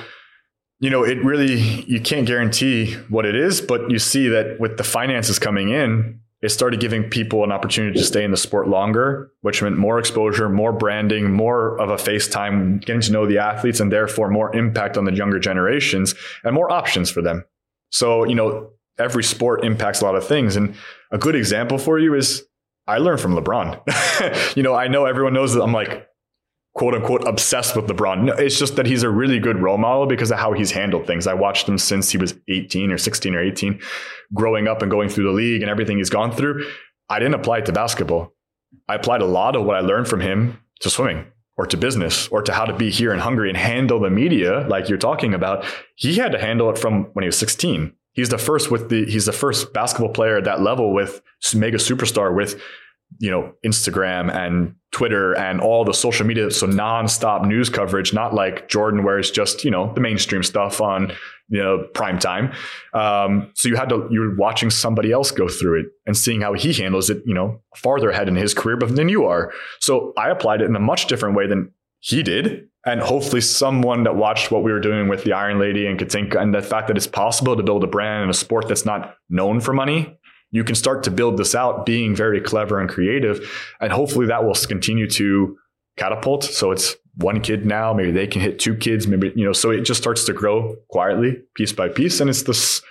S4: you know, it really you can't guarantee what it is, but you see that with the finances coming in, it started giving people an opportunity to stay in the sport longer, which meant more exposure, more branding, more of a face time, getting to know the athletes, and therefore more impact on the younger generations and more options for them. So, you know, every sport impacts a lot of things. And a good example for you is I learned from LeBron. you know, I know everyone knows that I'm like quote unquote obsessed with LeBron. No, it's just that he's a really good role model because of how he's handled things. I watched him since he was 18 or 16 or 18, growing up and going through the league and everything he's gone through. I didn't apply it to basketball. I applied a lot of what I learned from him to swimming or to business or to how to be here in Hungary and handle the media like you're talking about. He had to handle it from when he was 16 he's the first with the he's the first basketball player at that level with mega superstar with you know Instagram and Twitter and all the social media. So nonstop news coverage not like Jordan where it's just you know the mainstream stuff on you know prime time. Um, so you had to you're watching somebody else go through it and seeing how he handles it you know farther ahead in his career than you are. So I applied it in a much different way than he did and hopefully someone that watched what we were doing with the Iron Lady and Katinka and the fact that it's possible to build a brand in a sport that's not known for money, you can start to build this out being very clever and creative. And hopefully that will continue to catapult. So it's one kid now, maybe they can hit two kids, maybe, you know, so it just starts to grow quietly, piece by piece. And it's this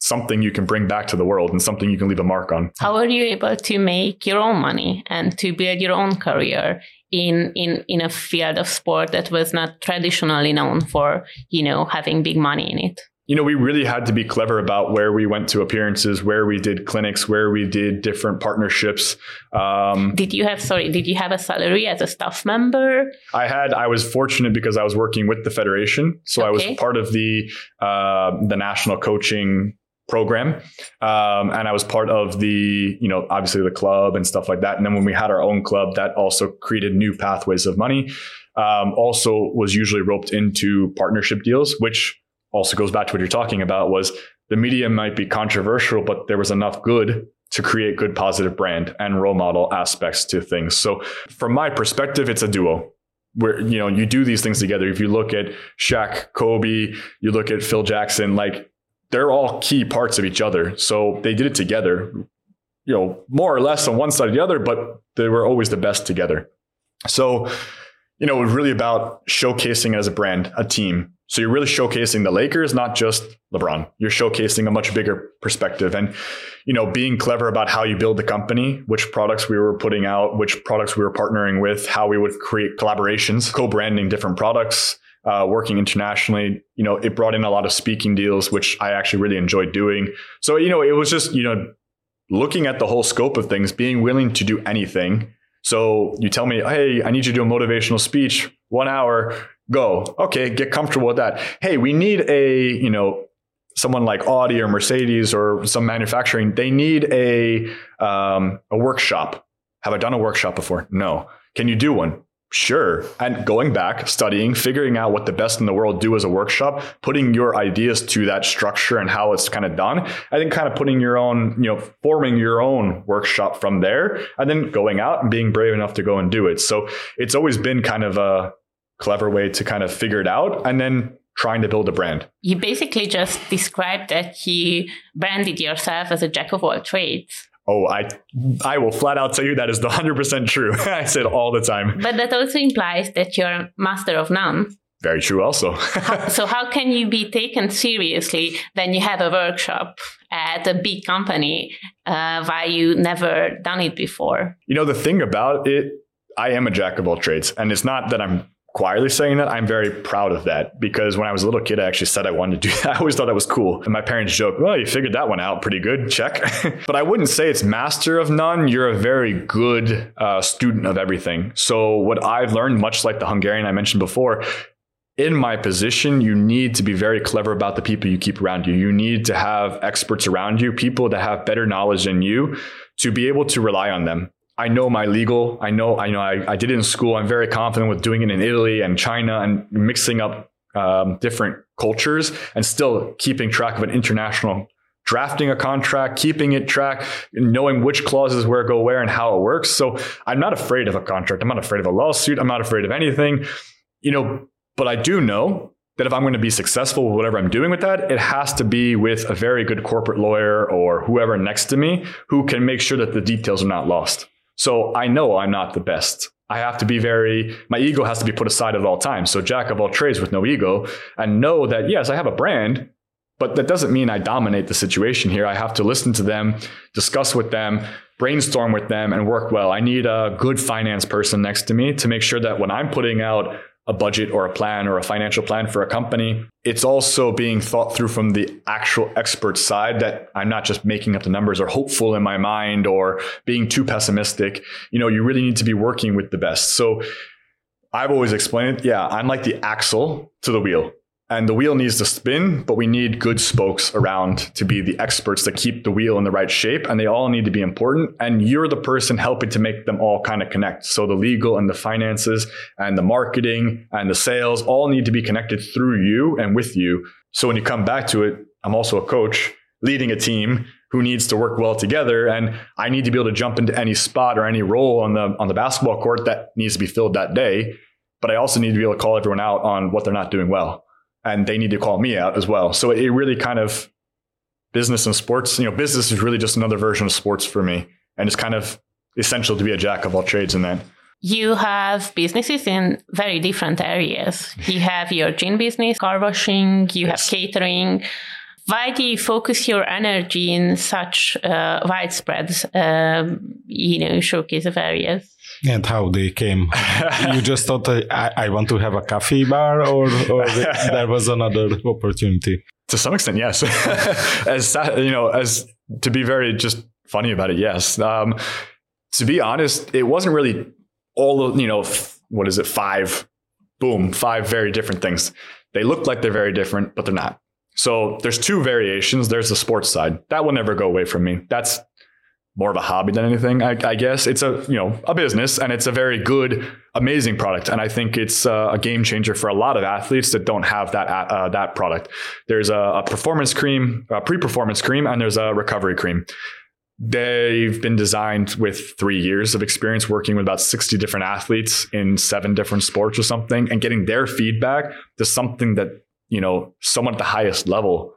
S4: something you can bring back to the world and something you can leave a mark on.
S1: How are you able to make your own money and to build your own career in in in a field of sport that was not traditionally known for you know having big money in it
S4: you know, we really had to be clever about where we went to appearances, where we did clinics, where we did different partnerships.
S1: Um, did you have, sorry, did you have a salary as a staff member?
S4: I had, I was fortunate because I was working with the federation. So okay. I was part of the, uh, the national coaching program. Um, and I was part of the, you know, obviously the club and stuff like that. And then when we had our own club, that also created new pathways of money. Um, also was usually roped into partnership deals, which also goes back to what you're talking about was the media might be controversial, but there was enough good to create good positive brand and role model aspects to things. So from my perspective, it's a duo where you know you do these things together. If you look at Shaq, Kobe, you look at Phil Jackson, like they're all key parts of each other. So they did it together, you know, more or less on one side or the other, but they were always the best together. So, you know, it was really about showcasing as a brand, a team. So you're really showcasing the Lakers, not just LeBron. You're showcasing a much bigger perspective and, you know, being clever about how you build the company, which products we were putting out, which products we were partnering with, how we would create collaborations, co-branding different products, uh, working internationally. You know, it brought in a lot of speaking deals, which I actually really enjoyed doing. So, you know, it was just, you know, looking at the whole scope of things, being willing to do anything. So you tell me, hey, I need you to do a motivational speech, one hour, go. Okay, get comfortable with that. Hey, we need a, you know, someone like Audi or Mercedes or some manufacturing, they need a um, a workshop. Have I done a workshop before? No. Can you do one? Sure. And going back, studying, figuring out what the best in the world do as a workshop, putting your ideas to that structure and how it's kind of done. I think kind of putting your own, you know, forming your own workshop from there and then going out and being brave enough to go and do it. So it's always been kind of a clever way to kind of figure it out and then trying to build a brand.
S1: You basically just described that you branded yourself as a jack of all trades.
S4: Oh, I I will flat out tell you that is the 100% true. I say it all the time.
S1: But that also implies that you're master of none.
S4: Very true also.
S1: so how can you be taken seriously when you have a workshop at a big company uh, while you never done it before?
S4: You know, the thing about it, I am a jack of all trades. And it's not that I'm quietly saying that, I'm very proud of that because when I was a little kid, I actually said I wanted to do that. I always thought that was cool. And my parents joke, well, you figured that one out pretty good. Check. but I wouldn't say it's master of none. You're a very good uh, student of everything. So what I've learned, much like the Hungarian I mentioned before, in my position, you need to be very clever about the people you keep around you. You need to have experts around you, people that have better knowledge than you to be able to rely on them. I know my legal. I know, I know, I, I did it in school. I'm very confident with doing it in Italy and China and mixing up um, different cultures and still keeping track of an international drafting a contract, keeping it track, knowing which clauses where go where and how it works. So I'm not afraid of a contract. I'm not afraid of a lawsuit. I'm not afraid of anything, you know, but I do know that if I'm going to be successful with whatever I'm doing with that, it has to be with a very good corporate lawyer or whoever next to me who can make sure that the details are not lost. So I know I'm not the best. I have to be very, my ego has to be put aside at all times. So jack of all trades with no ego and know that, yes, I have a brand, but that doesn't mean I dominate the situation here. I have to listen to them, discuss with them, brainstorm with them, and work well. I need a good finance person next to me to make sure that when I'm putting out a budget or a plan or a financial plan for a company. It's also being thought through from the actual expert side that I'm not just making up the numbers or hopeful in my mind or being too pessimistic. You know, you really need to be working with the best. So I've always explained it. Yeah, I'm like the axle to the wheel and the wheel needs to spin, but we need good spokes around to be the experts that keep the wheel in the right shape. And they all need to be important. And you're the person helping to make them all kind of connect. So the legal and the finances and the marketing and the sales all need to be connected through you and with you. So when you come back to it, I'm also a coach leading a team who needs to work well together. And I need to be able to jump into any spot or any role on the, on the basketball court that needs to be filled that day. But I also need to be able to call everyone out on what they're not doing well and they need to call me out as well. So it really kind of business and sports, you know, business is really just another version of sports for me. And it's kind of essential to be a jack of all trades in that.
S1: You have businesses in very different areas. You have your gin business, car washing, you yes. have catering. Why do you focus your energy in such uh, widespread, uh, you know, showcase of areas?
S2: And how they came. you just thought I, I, want to have a coffee bar, or, or there was another opportunity.
S4: To some extent, yes. as you know, as to be very just funny about it, yes. Um, to be honest, it wasn't really all of you know. F- what is it? Five, boom, five very different things. They look like they're very different, but they're not. So there's two variations. There's the sports side that will never go away from me. That's more of a hobby than anything. I, I, guess it's a you know a business, and it's a very good, amazing product. And I think it's uh, a game changer for a lot of athletes that don't have that uh, that product. There's a, a performance cream, a pre-performance cream, and there's a recovery cream. They've been designed with three years of experience working with about 60 different athletes in seven different sports or something, and getting their feedback to something that you know someone at the highest level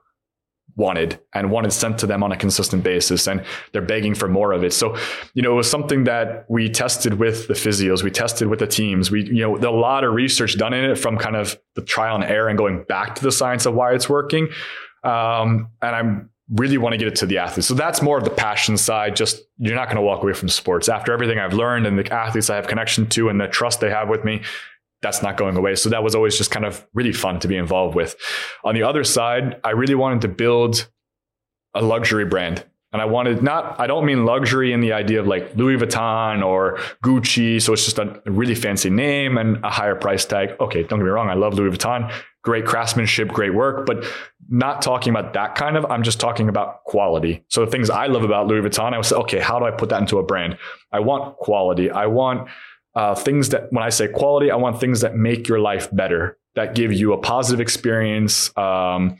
S4: wanted and wanted sent to them on a consistent basis and they're begging for more of it. So you know it was something that we tested with the physios we tested with the teams. We you know a lot of research done in it from kind of the trial and error and going back to the science of why it's working. Um, and i'm really want to get it to the athletes. So that's more of the passion side just you're not going to walk away from sports. After everything i've learned and the athletes i have connection to and the trust they have with me that's not going away. So that was always just kind of really fun to be involved with. On the other side, I really wanted to build a luxury brand. And I wanted not, I don't mean luxury in the idea of like Louis Vuitton or Gucci. So it's just a really fancy name and a higher price tag. Okay, don't get me wrong. I love Louis Vuitton. Great craftsmanship, great work, but not talking about that kind of, I'm just talking about quality. So the things I love about Louis Vuitton, I was okay, how do I put that into a brand? I want quality. I want uh, things that when I say quality, I want things that make your life better, that give you a positive experience. Um,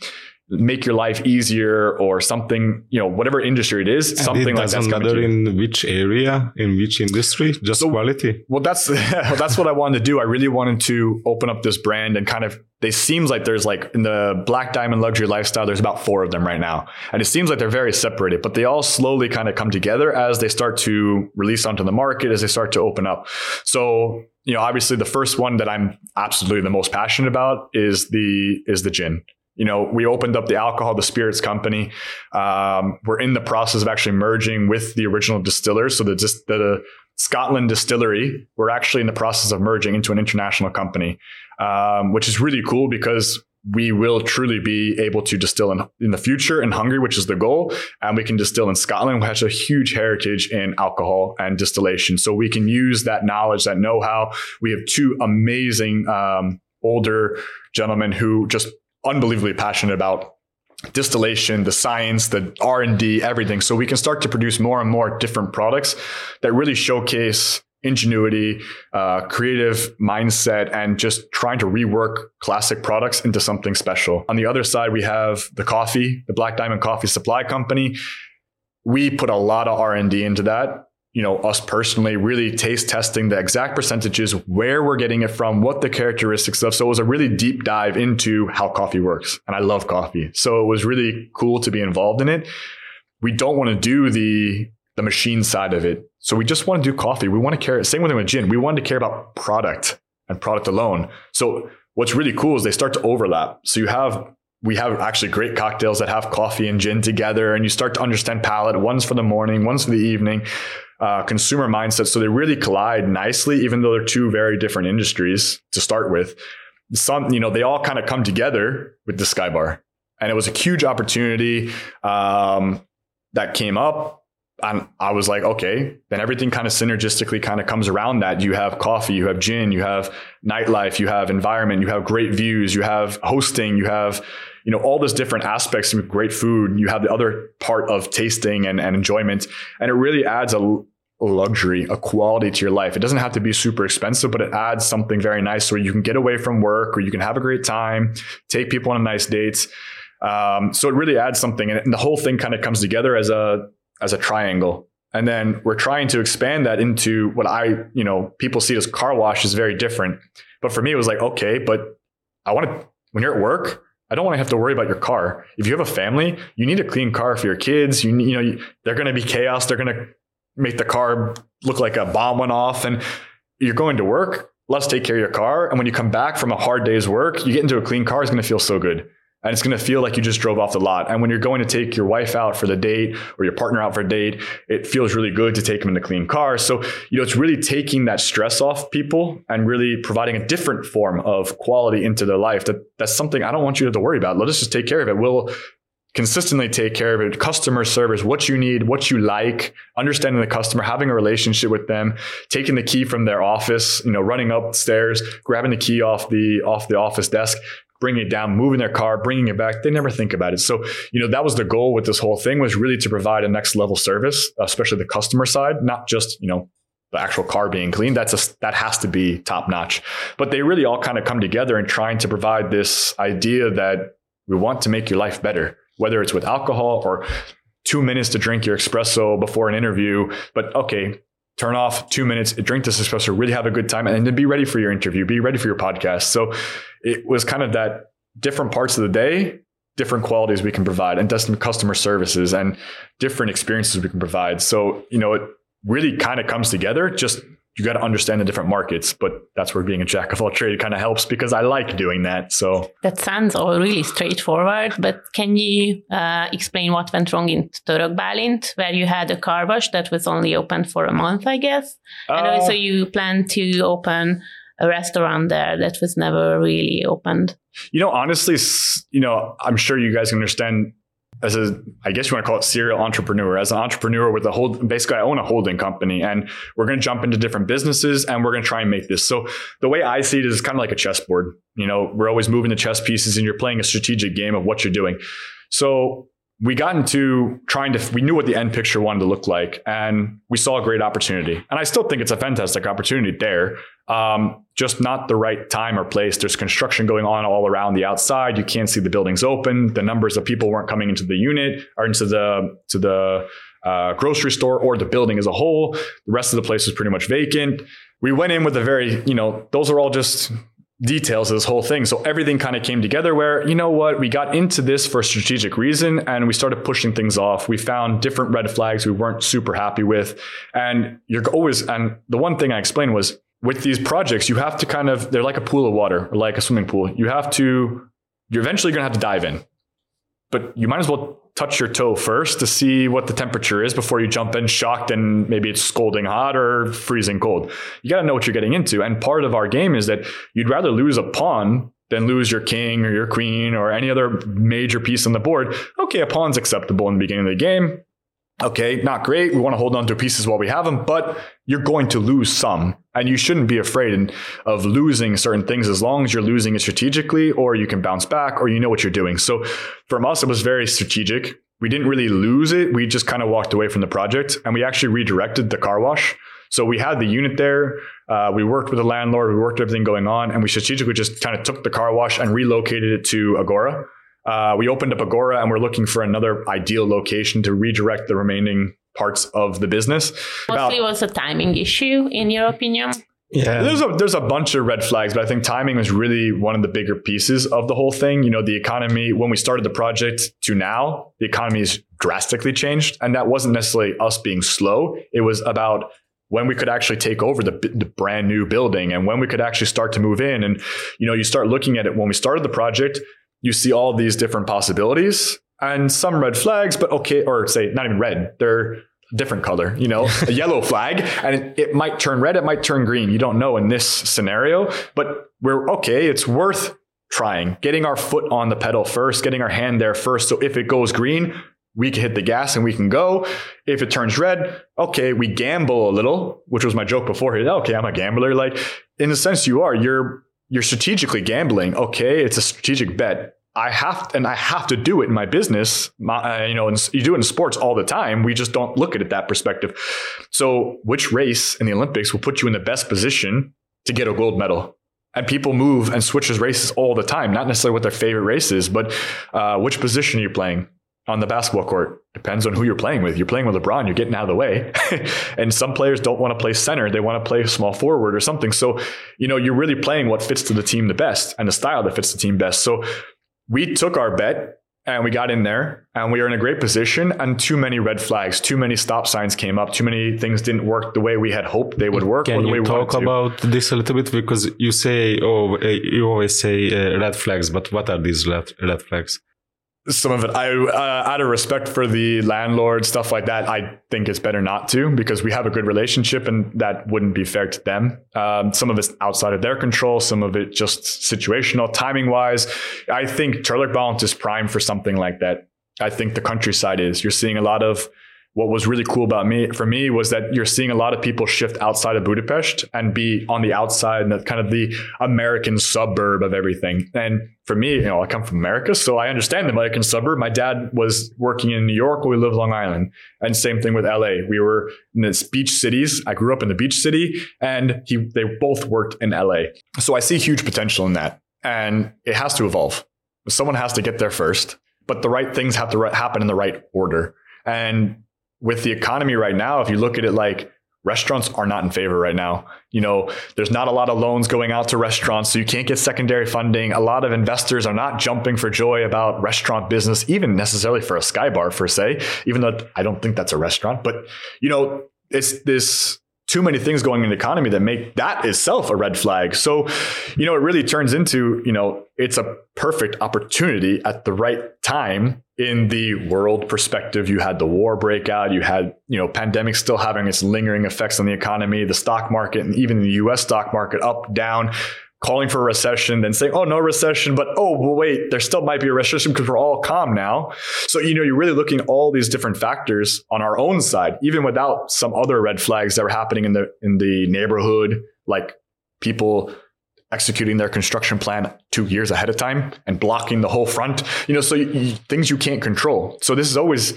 S4: make your life easier or something you know whatever industry it is
S2: and
S4: something
S2: it
S4: like
S2: doesn't
S4: that's
S2: matter in which area in which industry just so, quality.
S4: well that's that's what i wanted to do. I really wanted to open up this brand and kind of they seems like there's like in the black diamond luxury lifestyle there's about four of them right now. And it seems like they're very separated but they all slowly kind of come together as they start to release onto the market as they start to open up. So you know obviously the first one that i'm absolutely the most passionate about is the is the gin you know, we opened up the alcohol, the spirits company. Um, we're in the process of actually merging with the original distillers. So the, the Scotland distillery, we're actually in the process of merging into an international company, um, which is really cool because we will truly be able to distill in, in the future in Hungary, which is the goal. And we can distill in Scotland, which has a huge heritage in alcohol and distillation. So we can use that knowledge, that know how. We have two amazing um, older gentlemen who just unbelievably passionate about distillation the science the r&d everything. So we can start to produce more and more different products that really showcase ingenuity uh, creative mindset and just trying to rework classic products into something special. On the other side we have the coffee the black diamond coffee supply company. We put a lot of r&d into that you know, us personally really taste testing the exact percentages, where we're getting it from, what the characteristics of. So it was a really deep dive into how coffee works. And I love coffee. So it was really cool to be involved in it. We don't want to do the the machine side of it. So we just want to do coffee. We want to care. Same with with gin. We wanted to care about product and product alone. So what's really cool is they start to overlap. So you have we have actually great cocktails that have coffee and gin together, and you start to understand palate. One's for the morning, one's for the evening uh, consumer mindset. So they really collide nicely, even though they're two very different industries to start with. Some, you know, they all kind of come together with the Skybar, and it was a huge opportunity um, that came up. And I was like, okay, then everything kind of synergistically kind of comes around that. You have coffee, you have gin, you have nightlife, you have environment, you have great views, you have hosting, you have, you know, all those different aspects of great food. You have the other part of tasting and, and enjoyment. And it really adds a luxury, a quality to your life. It doesn't have to be super expensive, but it adds something very nice where you can get away from work or you can have a great time, take people on a nice date. Um, so it really adds something and the whole thing kind of comes together as a, as a triangle. And then we're trying to expand that into what I, you know, people see as car wash is very different. But for me, it was like, okay, but I want to, when you're at work, I don't want to have to worry about your car. If you have a family, you need a clean car for your kids. You, you know, they're going to be chaos. They're going to make the car look like a bomb went off and you're going to work. Let's take care of your car. And when you come back from a hard day's work, you get into a clean car. It's going to feel so good and it's going to feel like you just drove off the lot. And when you're going to take your wife out for the date or your partner out for a date, it feels really good to take them in a clean car. So, you know, it's really taking that stress off people and really providing a different form of quality into their life. That that's something I don't want you to, to worry about. Let us just take care of it. We'll consistently take care of it. Customer service, what you need, what you like, understanding the customer, having a relationship with them, taking the key from their office, you know, running upstairs, grabbing the key off the off the office desk, bringing it down, moving their car, bringing it back. They never think about it. So, you know, that was the goal with this whole thing was really to provide a next level service, especially the customer side, not just, you know, the actual car being clean. That's a, that has to be top notch. But they really all kind of come together and trying to provide this idea that we want to make your life better, whether it's with alcohol or two minutes to drink your espresso before an interview. But okay, turn off two minutes, drink this espresso, really have a good time, and then be ready for your interview, be ready for your podcast. So it was kind of that different parts of the day, different qualities we can provide, and different customer services and different experiences we can provide. So, you know, it really kind of comes together. Just you got to understand the different markets, but that's where being a jack of all trades kind of helps because I like doing that. So
S1: that sounds all really straightforward, but can you uh, explain what went wrong in Törökbálint, where you had a car wash that was only open for a month, I guess, uh, and also you planned to open a restaurant there that was never really opened.
S4: You know, honestly, you know, I'm sure you guys can understand as a, I guess you want to call it serial entrepreneur, as an entrepreneur with a whole, basically I own a holding company and we're going to jump into different businesses and we're going to try and make this. So the way I see it is kind of like a chessboard. You know, we're always moving the chess pieces and you're playing a strategic game of what you're doing. So we got into trying to we knew what the end picture wanted to look like and we saw a great opportunity. And i still think it's a fantastic opportunity there. Um, just not the right time or place. There's construction going on all around the outside. You can't see the buildings open. The numbers of people weren't coming into the unit or into the to the uh, grocery store or the building as a whole. The rest of the place was pretty much vacant. We went in with a very you know those are all just details of this whole thing. So everything kind of came together where, you know what, we got into this for a strategic reason and we started pushing things off. We found different red flags we weren't super happy with. And you're always, and the one thing I explained was with these projects, you have to kind of, they're like a pool of water or like a swimming pool. You have to, you're eventually going to have to dive in, but you might as well touch your toe first to see what the temperature is before you jump in shocked and maybe it's scalding hot or freezing cold. You got to know what you're getting into. And part of our game is that you'd rather lose a pawn than lose your king or your queen or any other major piece on the board. Okay, a pawn's acceptable in the beginning of the game okay, not great. We want to hold on to pieces while we have them, but you're going to lose some. And you shouldn't be afraid of losing certain things as long as you're losing it strategically or you can bounce back or you know what you're doing. So from us, it was very strategic. We didn't really lose it. We just kind of walked away from the project and we actually redirected the car wash. So we had the unit there. Uh, we worked with the landlord. We worked everything going on, and we strategically just kind of took the car wash and relocated it to Agora. Uh, we opened up Agora and we're looking for another ideal location to redirect the remaining parts of the business.
S1: Mostly About, was a timing issue, in your opinion.
S4: Yeah, there's a there's a bunch of red flags, but I think timing was really one of the bigger pieces of the whole thing. You know, the economy when we started the project to now, the economy has drastically changed, and that wasn't necessarily us being slow. It was about when we could actually take over the, the, brand new building and when we could actually start to move in. And, you know, you start looking at it when we started the project, you see all these different possibilities and some red flags, but okay, or say not even red, they're a different color, you know, a yellow flag, and it, it, might turn red, it might turn green. You don't know in this scenario, but we're okay, it's worth trying, getting our foot on the pedal first, getting our hand there first. So if it goes green, we can hit the gas and we can go. If it turns red, okay, we gamble a little, which was my joke before here. Okay, I'm a gambler. Like in a sense, you are. You're you're strategically gambling. Okay, it's a strategic bet. I have and I have to do it in my business. My, uh, you know, you do it in sports all the time. We just don't look at it that perspective. So, which race in the Olympics will put you in the best position to get a gold medal? And people move and switches races all the time. Not necessarily what their favorite race is, but uh, which position you're you playing? on the basketball court. Depends on who you're playing with. You're playing with LeBron, you're getting out of the way. and some players don't want to play center. They want to play small forward or something. So, you know, you're really playing what fits to the team the best and the style that fits the team best. So we took our bet and we got in there and we are in a great position and too many red flags too many stop signs came up too many things didn't work the way we had hoped they would work
S2: can you talk about this a little bit? Because you say oh eh, you always say uh, red flags but what are these red, red flags
S4: some of it. I uh, out of respect for the landlord stuff like that i think it's better not to because we have a good relationship and that wouldn't be fair to them. Um, some of it's outside of their control some of it just situational timing wise i think Törökbálint is prime for something like that. I think the countryside is. You're seeing a lot of what was really cool about me for me was that you're seeing a lot of people shift outside of Budapest and be on the outside and kind of the American suburb of everything. And for me, you know, I come from America, so I understand the American suburb. My dad was working in New York we lived Long Island. And same thing with LA. We were in the beach cities. I grew up in the beach city and he they both worked in LA. So I see huge potential in that. And it has to evolve. Someone has to get there first, but the right things have to happen in the right order. And with the economy right now, if you look at it like restaurants are not in favor right now. You know, there's not a lot of loans going out to restaurants, so you can't get secondary funding. A lot of investors are not jumping for joy about restaurant business, even necessarily for a sky bar per se, even though I don't think that's a restaurant. But, you know, it's this too many things going in the economy that make that itself a red flag. So, you know, it really turns into, you know, it's a perfect opportunity at the right time in the world perspective. You had the war breakout, you had, you know, pandemic still having its lingering effects on the economy, the stock market, and even the US stock market up, down calling for a recession, then saying, oh, no recession, but oh, well, wait, there still might be a recession because we're all calm now. So, you know, you're really looking at all these different factors on our own side, even without some other red flags that were happening in the in the neighborhood, like people executing their construction plan two years ahead of time and blocking the whole front. You know, so you, things you can't control. So this is always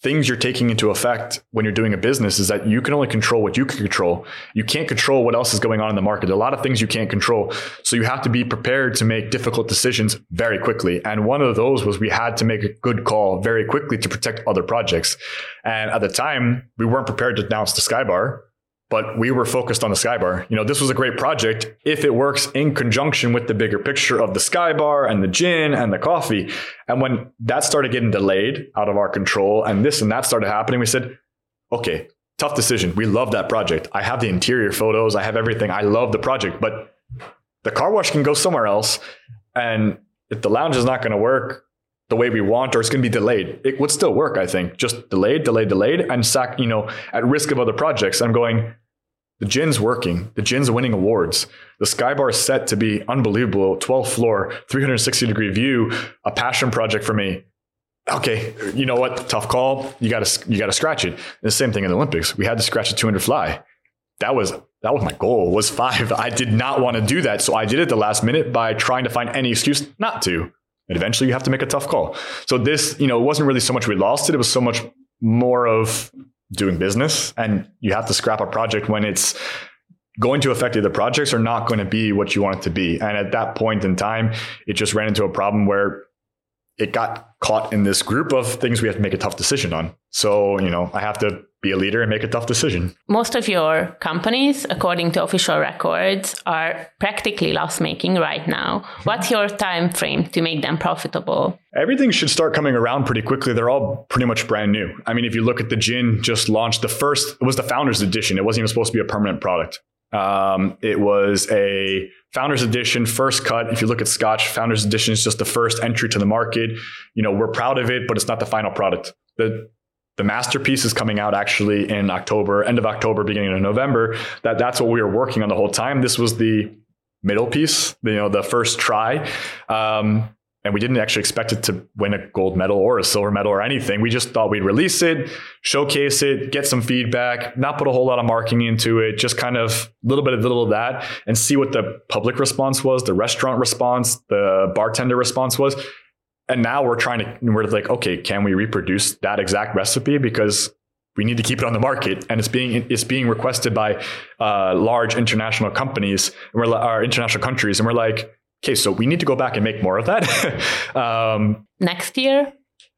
S4: things you're taking into effect when you're doing a business is that you can only control what you can control. You can't control what else is going on in the market. There are a lot of things you can't control. So you have to be prepared to make difficult decisions very quickly. And one of those was we had to make a good call very quickly to protect other projects. And at the time, we weren't prepared to announce the Skybar but we were focused on the Skybar. You know, this was a great project if it works in conjunction with the bigger picture of the Skybar and the gin and the coffee. And when that started getting delayed out of our control and this and that started happening, we said, okay, tough decision. We love that project. I have the interior photos, I have everything. I love the project, but the car wash can go somewhere else. And if the lounge is not going to work, the way we want or it's going to be delayed. It would still work, I think. Just delayed, delayed, delayed, and sack, you know, at risk of other projects. I'm going, the gin's working. The gin's winning awards. The Skybar is set to be unbelievable. 12th floor, 360 degree view, a passion project for me. Okay, you know what? Tough call. You got to you got to scratch it. And the same thing in the Olympics. We had to scratch the 200 fly. That was that was my goal. Was five. I did not want to do that, so I did it the last minute by trying to find any excuse not to. And eventually, you have to make a tough call. So this, you know, it wasn't really so much we lost it. It was so much more of doing business and you have to scrap a project when it's going to affect either projects are not going to be what you want it to be. And at that point in time, it just ran into a problem where it got caught in this group of things we have to make a tough decision on. So, you know, I have to be a leader and make a tough decision.
S1: Most of your companies, according to official records, are practically loss making right now. What's your time frame to make them profitable?
S4: Everything should start coming around pretty quickly. They're all pretty much brand new. I mean, if you look at the gin just launched the first, it was the founders edition. It wasn't even supposed to be a permanent product. Um, it was a founders edition, first cut. If you look at Scotch, founders edition is just the first entry to the market. You know, we're proud of it, but it's not the final product. The the masterpiece is coming out actually in October, end of October, beginning of November. That that's what we were working on the whole time. This was the middle piece, you know, the first try. Um, and we didn't actually expect it to win a gold medal or a silver medal or anything. We just thought we'd release it, showcase it, get some feedback, not put a whole lot of marketing into it, just kind of a little bit of little of that and see what the public response was, the restaurant response, the bartender response was. And now we're trying to, we're like, okay, can we reproduce that exact recipe? Because we need to keep it on the market and it's being it's being requested by uh, large international companies and we're our international countries and we're like okay so we need to go back and make more of that
S1: um, next year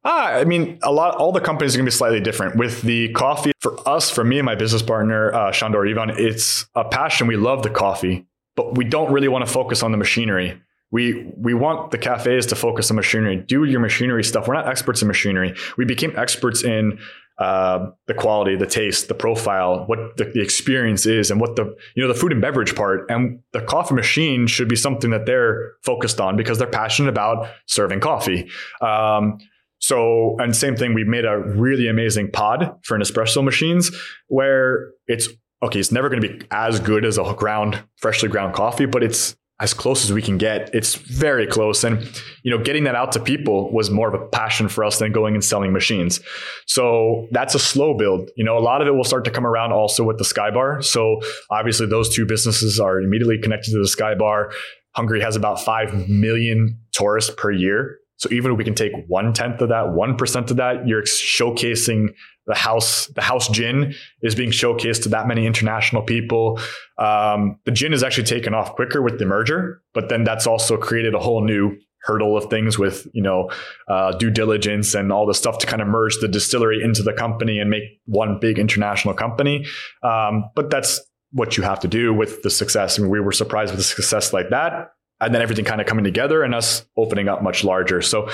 S4: ah, I mean, a lot. All the companies are going to be slightly different. With the coffee, for us, for me and my business partner, uh, Shandor Ivan, it's a passion. We love the coffee, but we don't really want to focus on the machinery. We we want the cafes to focus on machinery. Do your machinery stuff. We're not experts in machinery. We became experts in uh, the quality, the taste, the profile, what the, the, experience is, and what the you know the food and beverage part. And the coffee machine should be something that they're focused on because they're passionate about serving coffee. Um, so, and same thing, we made a really amazing pod for Nespresso machines where it's okay. It's never going to be as good as a ground, freshly ground coffee, but it's as close as we can get. It's very close. And, you know, getting that out to people was more of a passion for us than going and selling machines. So that's a slow build. You know, a lot of it will start to come around also with the Skybar. So obviously those two businesses are immediately connected to the Skybar. Hungary has about 5 million tourists per year. So even if we can take one tenth of that, 1% of that, you're showcasing the house, the house gin is being showcased to that many international people. Um, the gin is actually taken off quicker with the merger, but then that's also created a whole new hurdle of things with you know uh, due diligence and all the stuff to kind of merge the distillery into the company and make one big international company. Um, but that's what you have to do with the success. I mean, we were surprised with a success like that, and then everything kind of coming together and us opening up much larger. So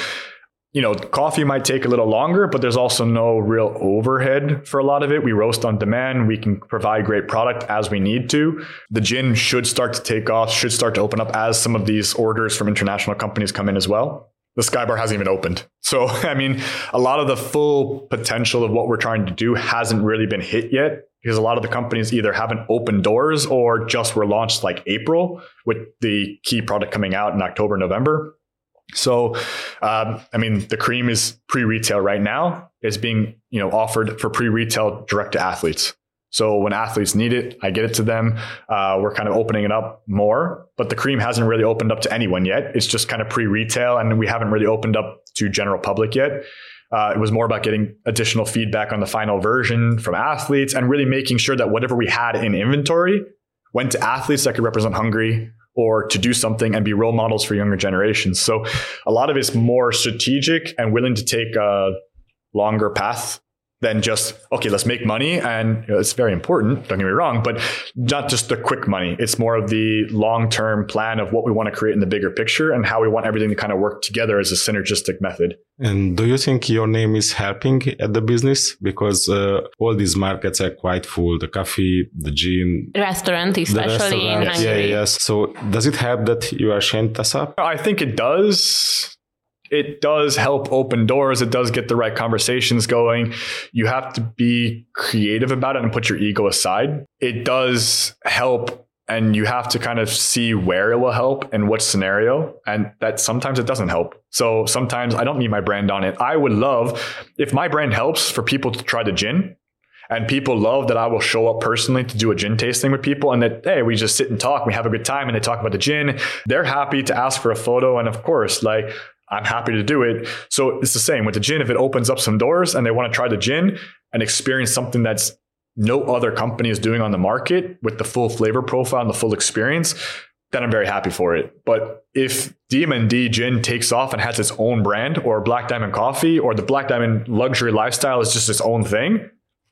S4: you know, coffee might take a little longer, but there's also no real overhead for a lot of it. We roast on demand. We can provide great product as we need to. The gin should start to take off, should start to open up as some of these orders from international companies come in as well. The Skybar hasn't even opened. So, I mean, a lot of the full potential of what we're trying to do hasn't really been hit yet because a lot of the companies either haven't opened doors or just were launched like April with the key product coming out in October, November. So, um, I mean, the cream is pre-retail right now. It's being you know offered for pre-retail direct to athletes. So when athletes need it, I get it to them. Uh, we're kind of opening it up more, but the cream hasn't really opened up to anyone yet. It's just kind of pre-retail, and we haven't really opened up to general public yet. Uh, it was more about getting additional feedback on the final version from athletes and really making sure that whatever we had in inventory went to athletes that could represent Hungary or to do something and be role models for younger generations. So a lot of it's more strategic and willing to take a longer path than just okay let's make money. And you know, it's very important don't get me wrong but not just the quick money. It's more of the long-term plan of what we want to create in the bigger picture and how we want everything to kind of work together as a synergistic method.
S2: And do you think your name is helping at the business? Because uh, all these markets are quite full. The coffee the gin.
S1: Restaurant especially
S2: restaurant,
S1: in Hungary.
S2: yeah yes so does it help that you are us
S4: i think it does it does help open doors. It does get the right conversations going. You have to be creative about it and put your ego aside. It does help and you have to kind of see where it will help and what scenario and that sometimes it doesn't help so sometimes i don't need my brand on it i would love if my brand helps for people to try the gin and people love that i will show up personally to do a gin tasting with people and that hey we just sit and talk we have a good time and they talk about the gin they're happy to ask for a photo and of course like I'm happy to do it. So it's the same with the gin. If it opens up some doors and they want to try the gin and experience something that's no other company is doing on the market with the full flavor profile and the full experience, then I'm very happy for it. But if DM&D gin takes off and has its own brand or Black Diamond coffee or the Black Diamond luxury lifestyle is just its own thing,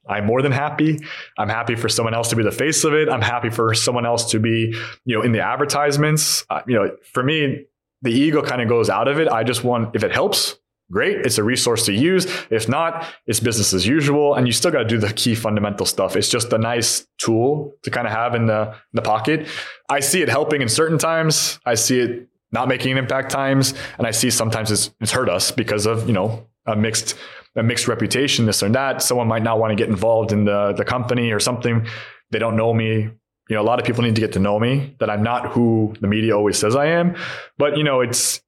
S4: I'm more than happy. I'm happy for someone else to be the face of it. I'm happy for someone else to be, you know, in the advertisements. Uh, you know, for me, the ego kind of goes out of it. I just want, if it helps, great. It's a resource to use. If not, it's business as usual. And you still got to do the key fundamental stuff. It's just a nice tool to kind of have in the, the pocket. I see it helping in certain times. I see it not making an impact times. And I see sometimes it's, it's hurt us because of, you know, a mixed, a mixed reputation, this or that. Someone might not want to get involved in the, the company or something. They don't know me you know, a lot of people need to get to know me that I'm not who the media always says I am. But you know, it's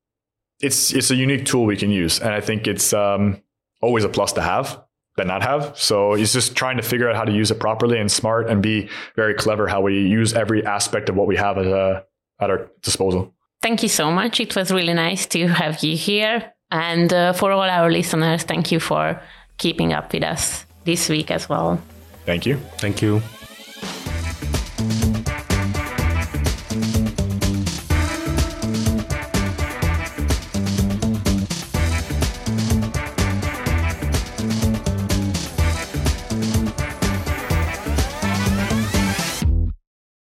S4: it's it's a unique tool we can use, and I think it's um, always a plus to have than not have. So it's just trying to figure out how to use it properly and smart, and be very clever how we use every aspect of what we have at, uh, at our disposal.
S1: Thank you so much. It was really nice to have you here, and uh, for all our listeners, thank you for keeping up with us this week as well.
S4: Thank you.
S2: Thank you.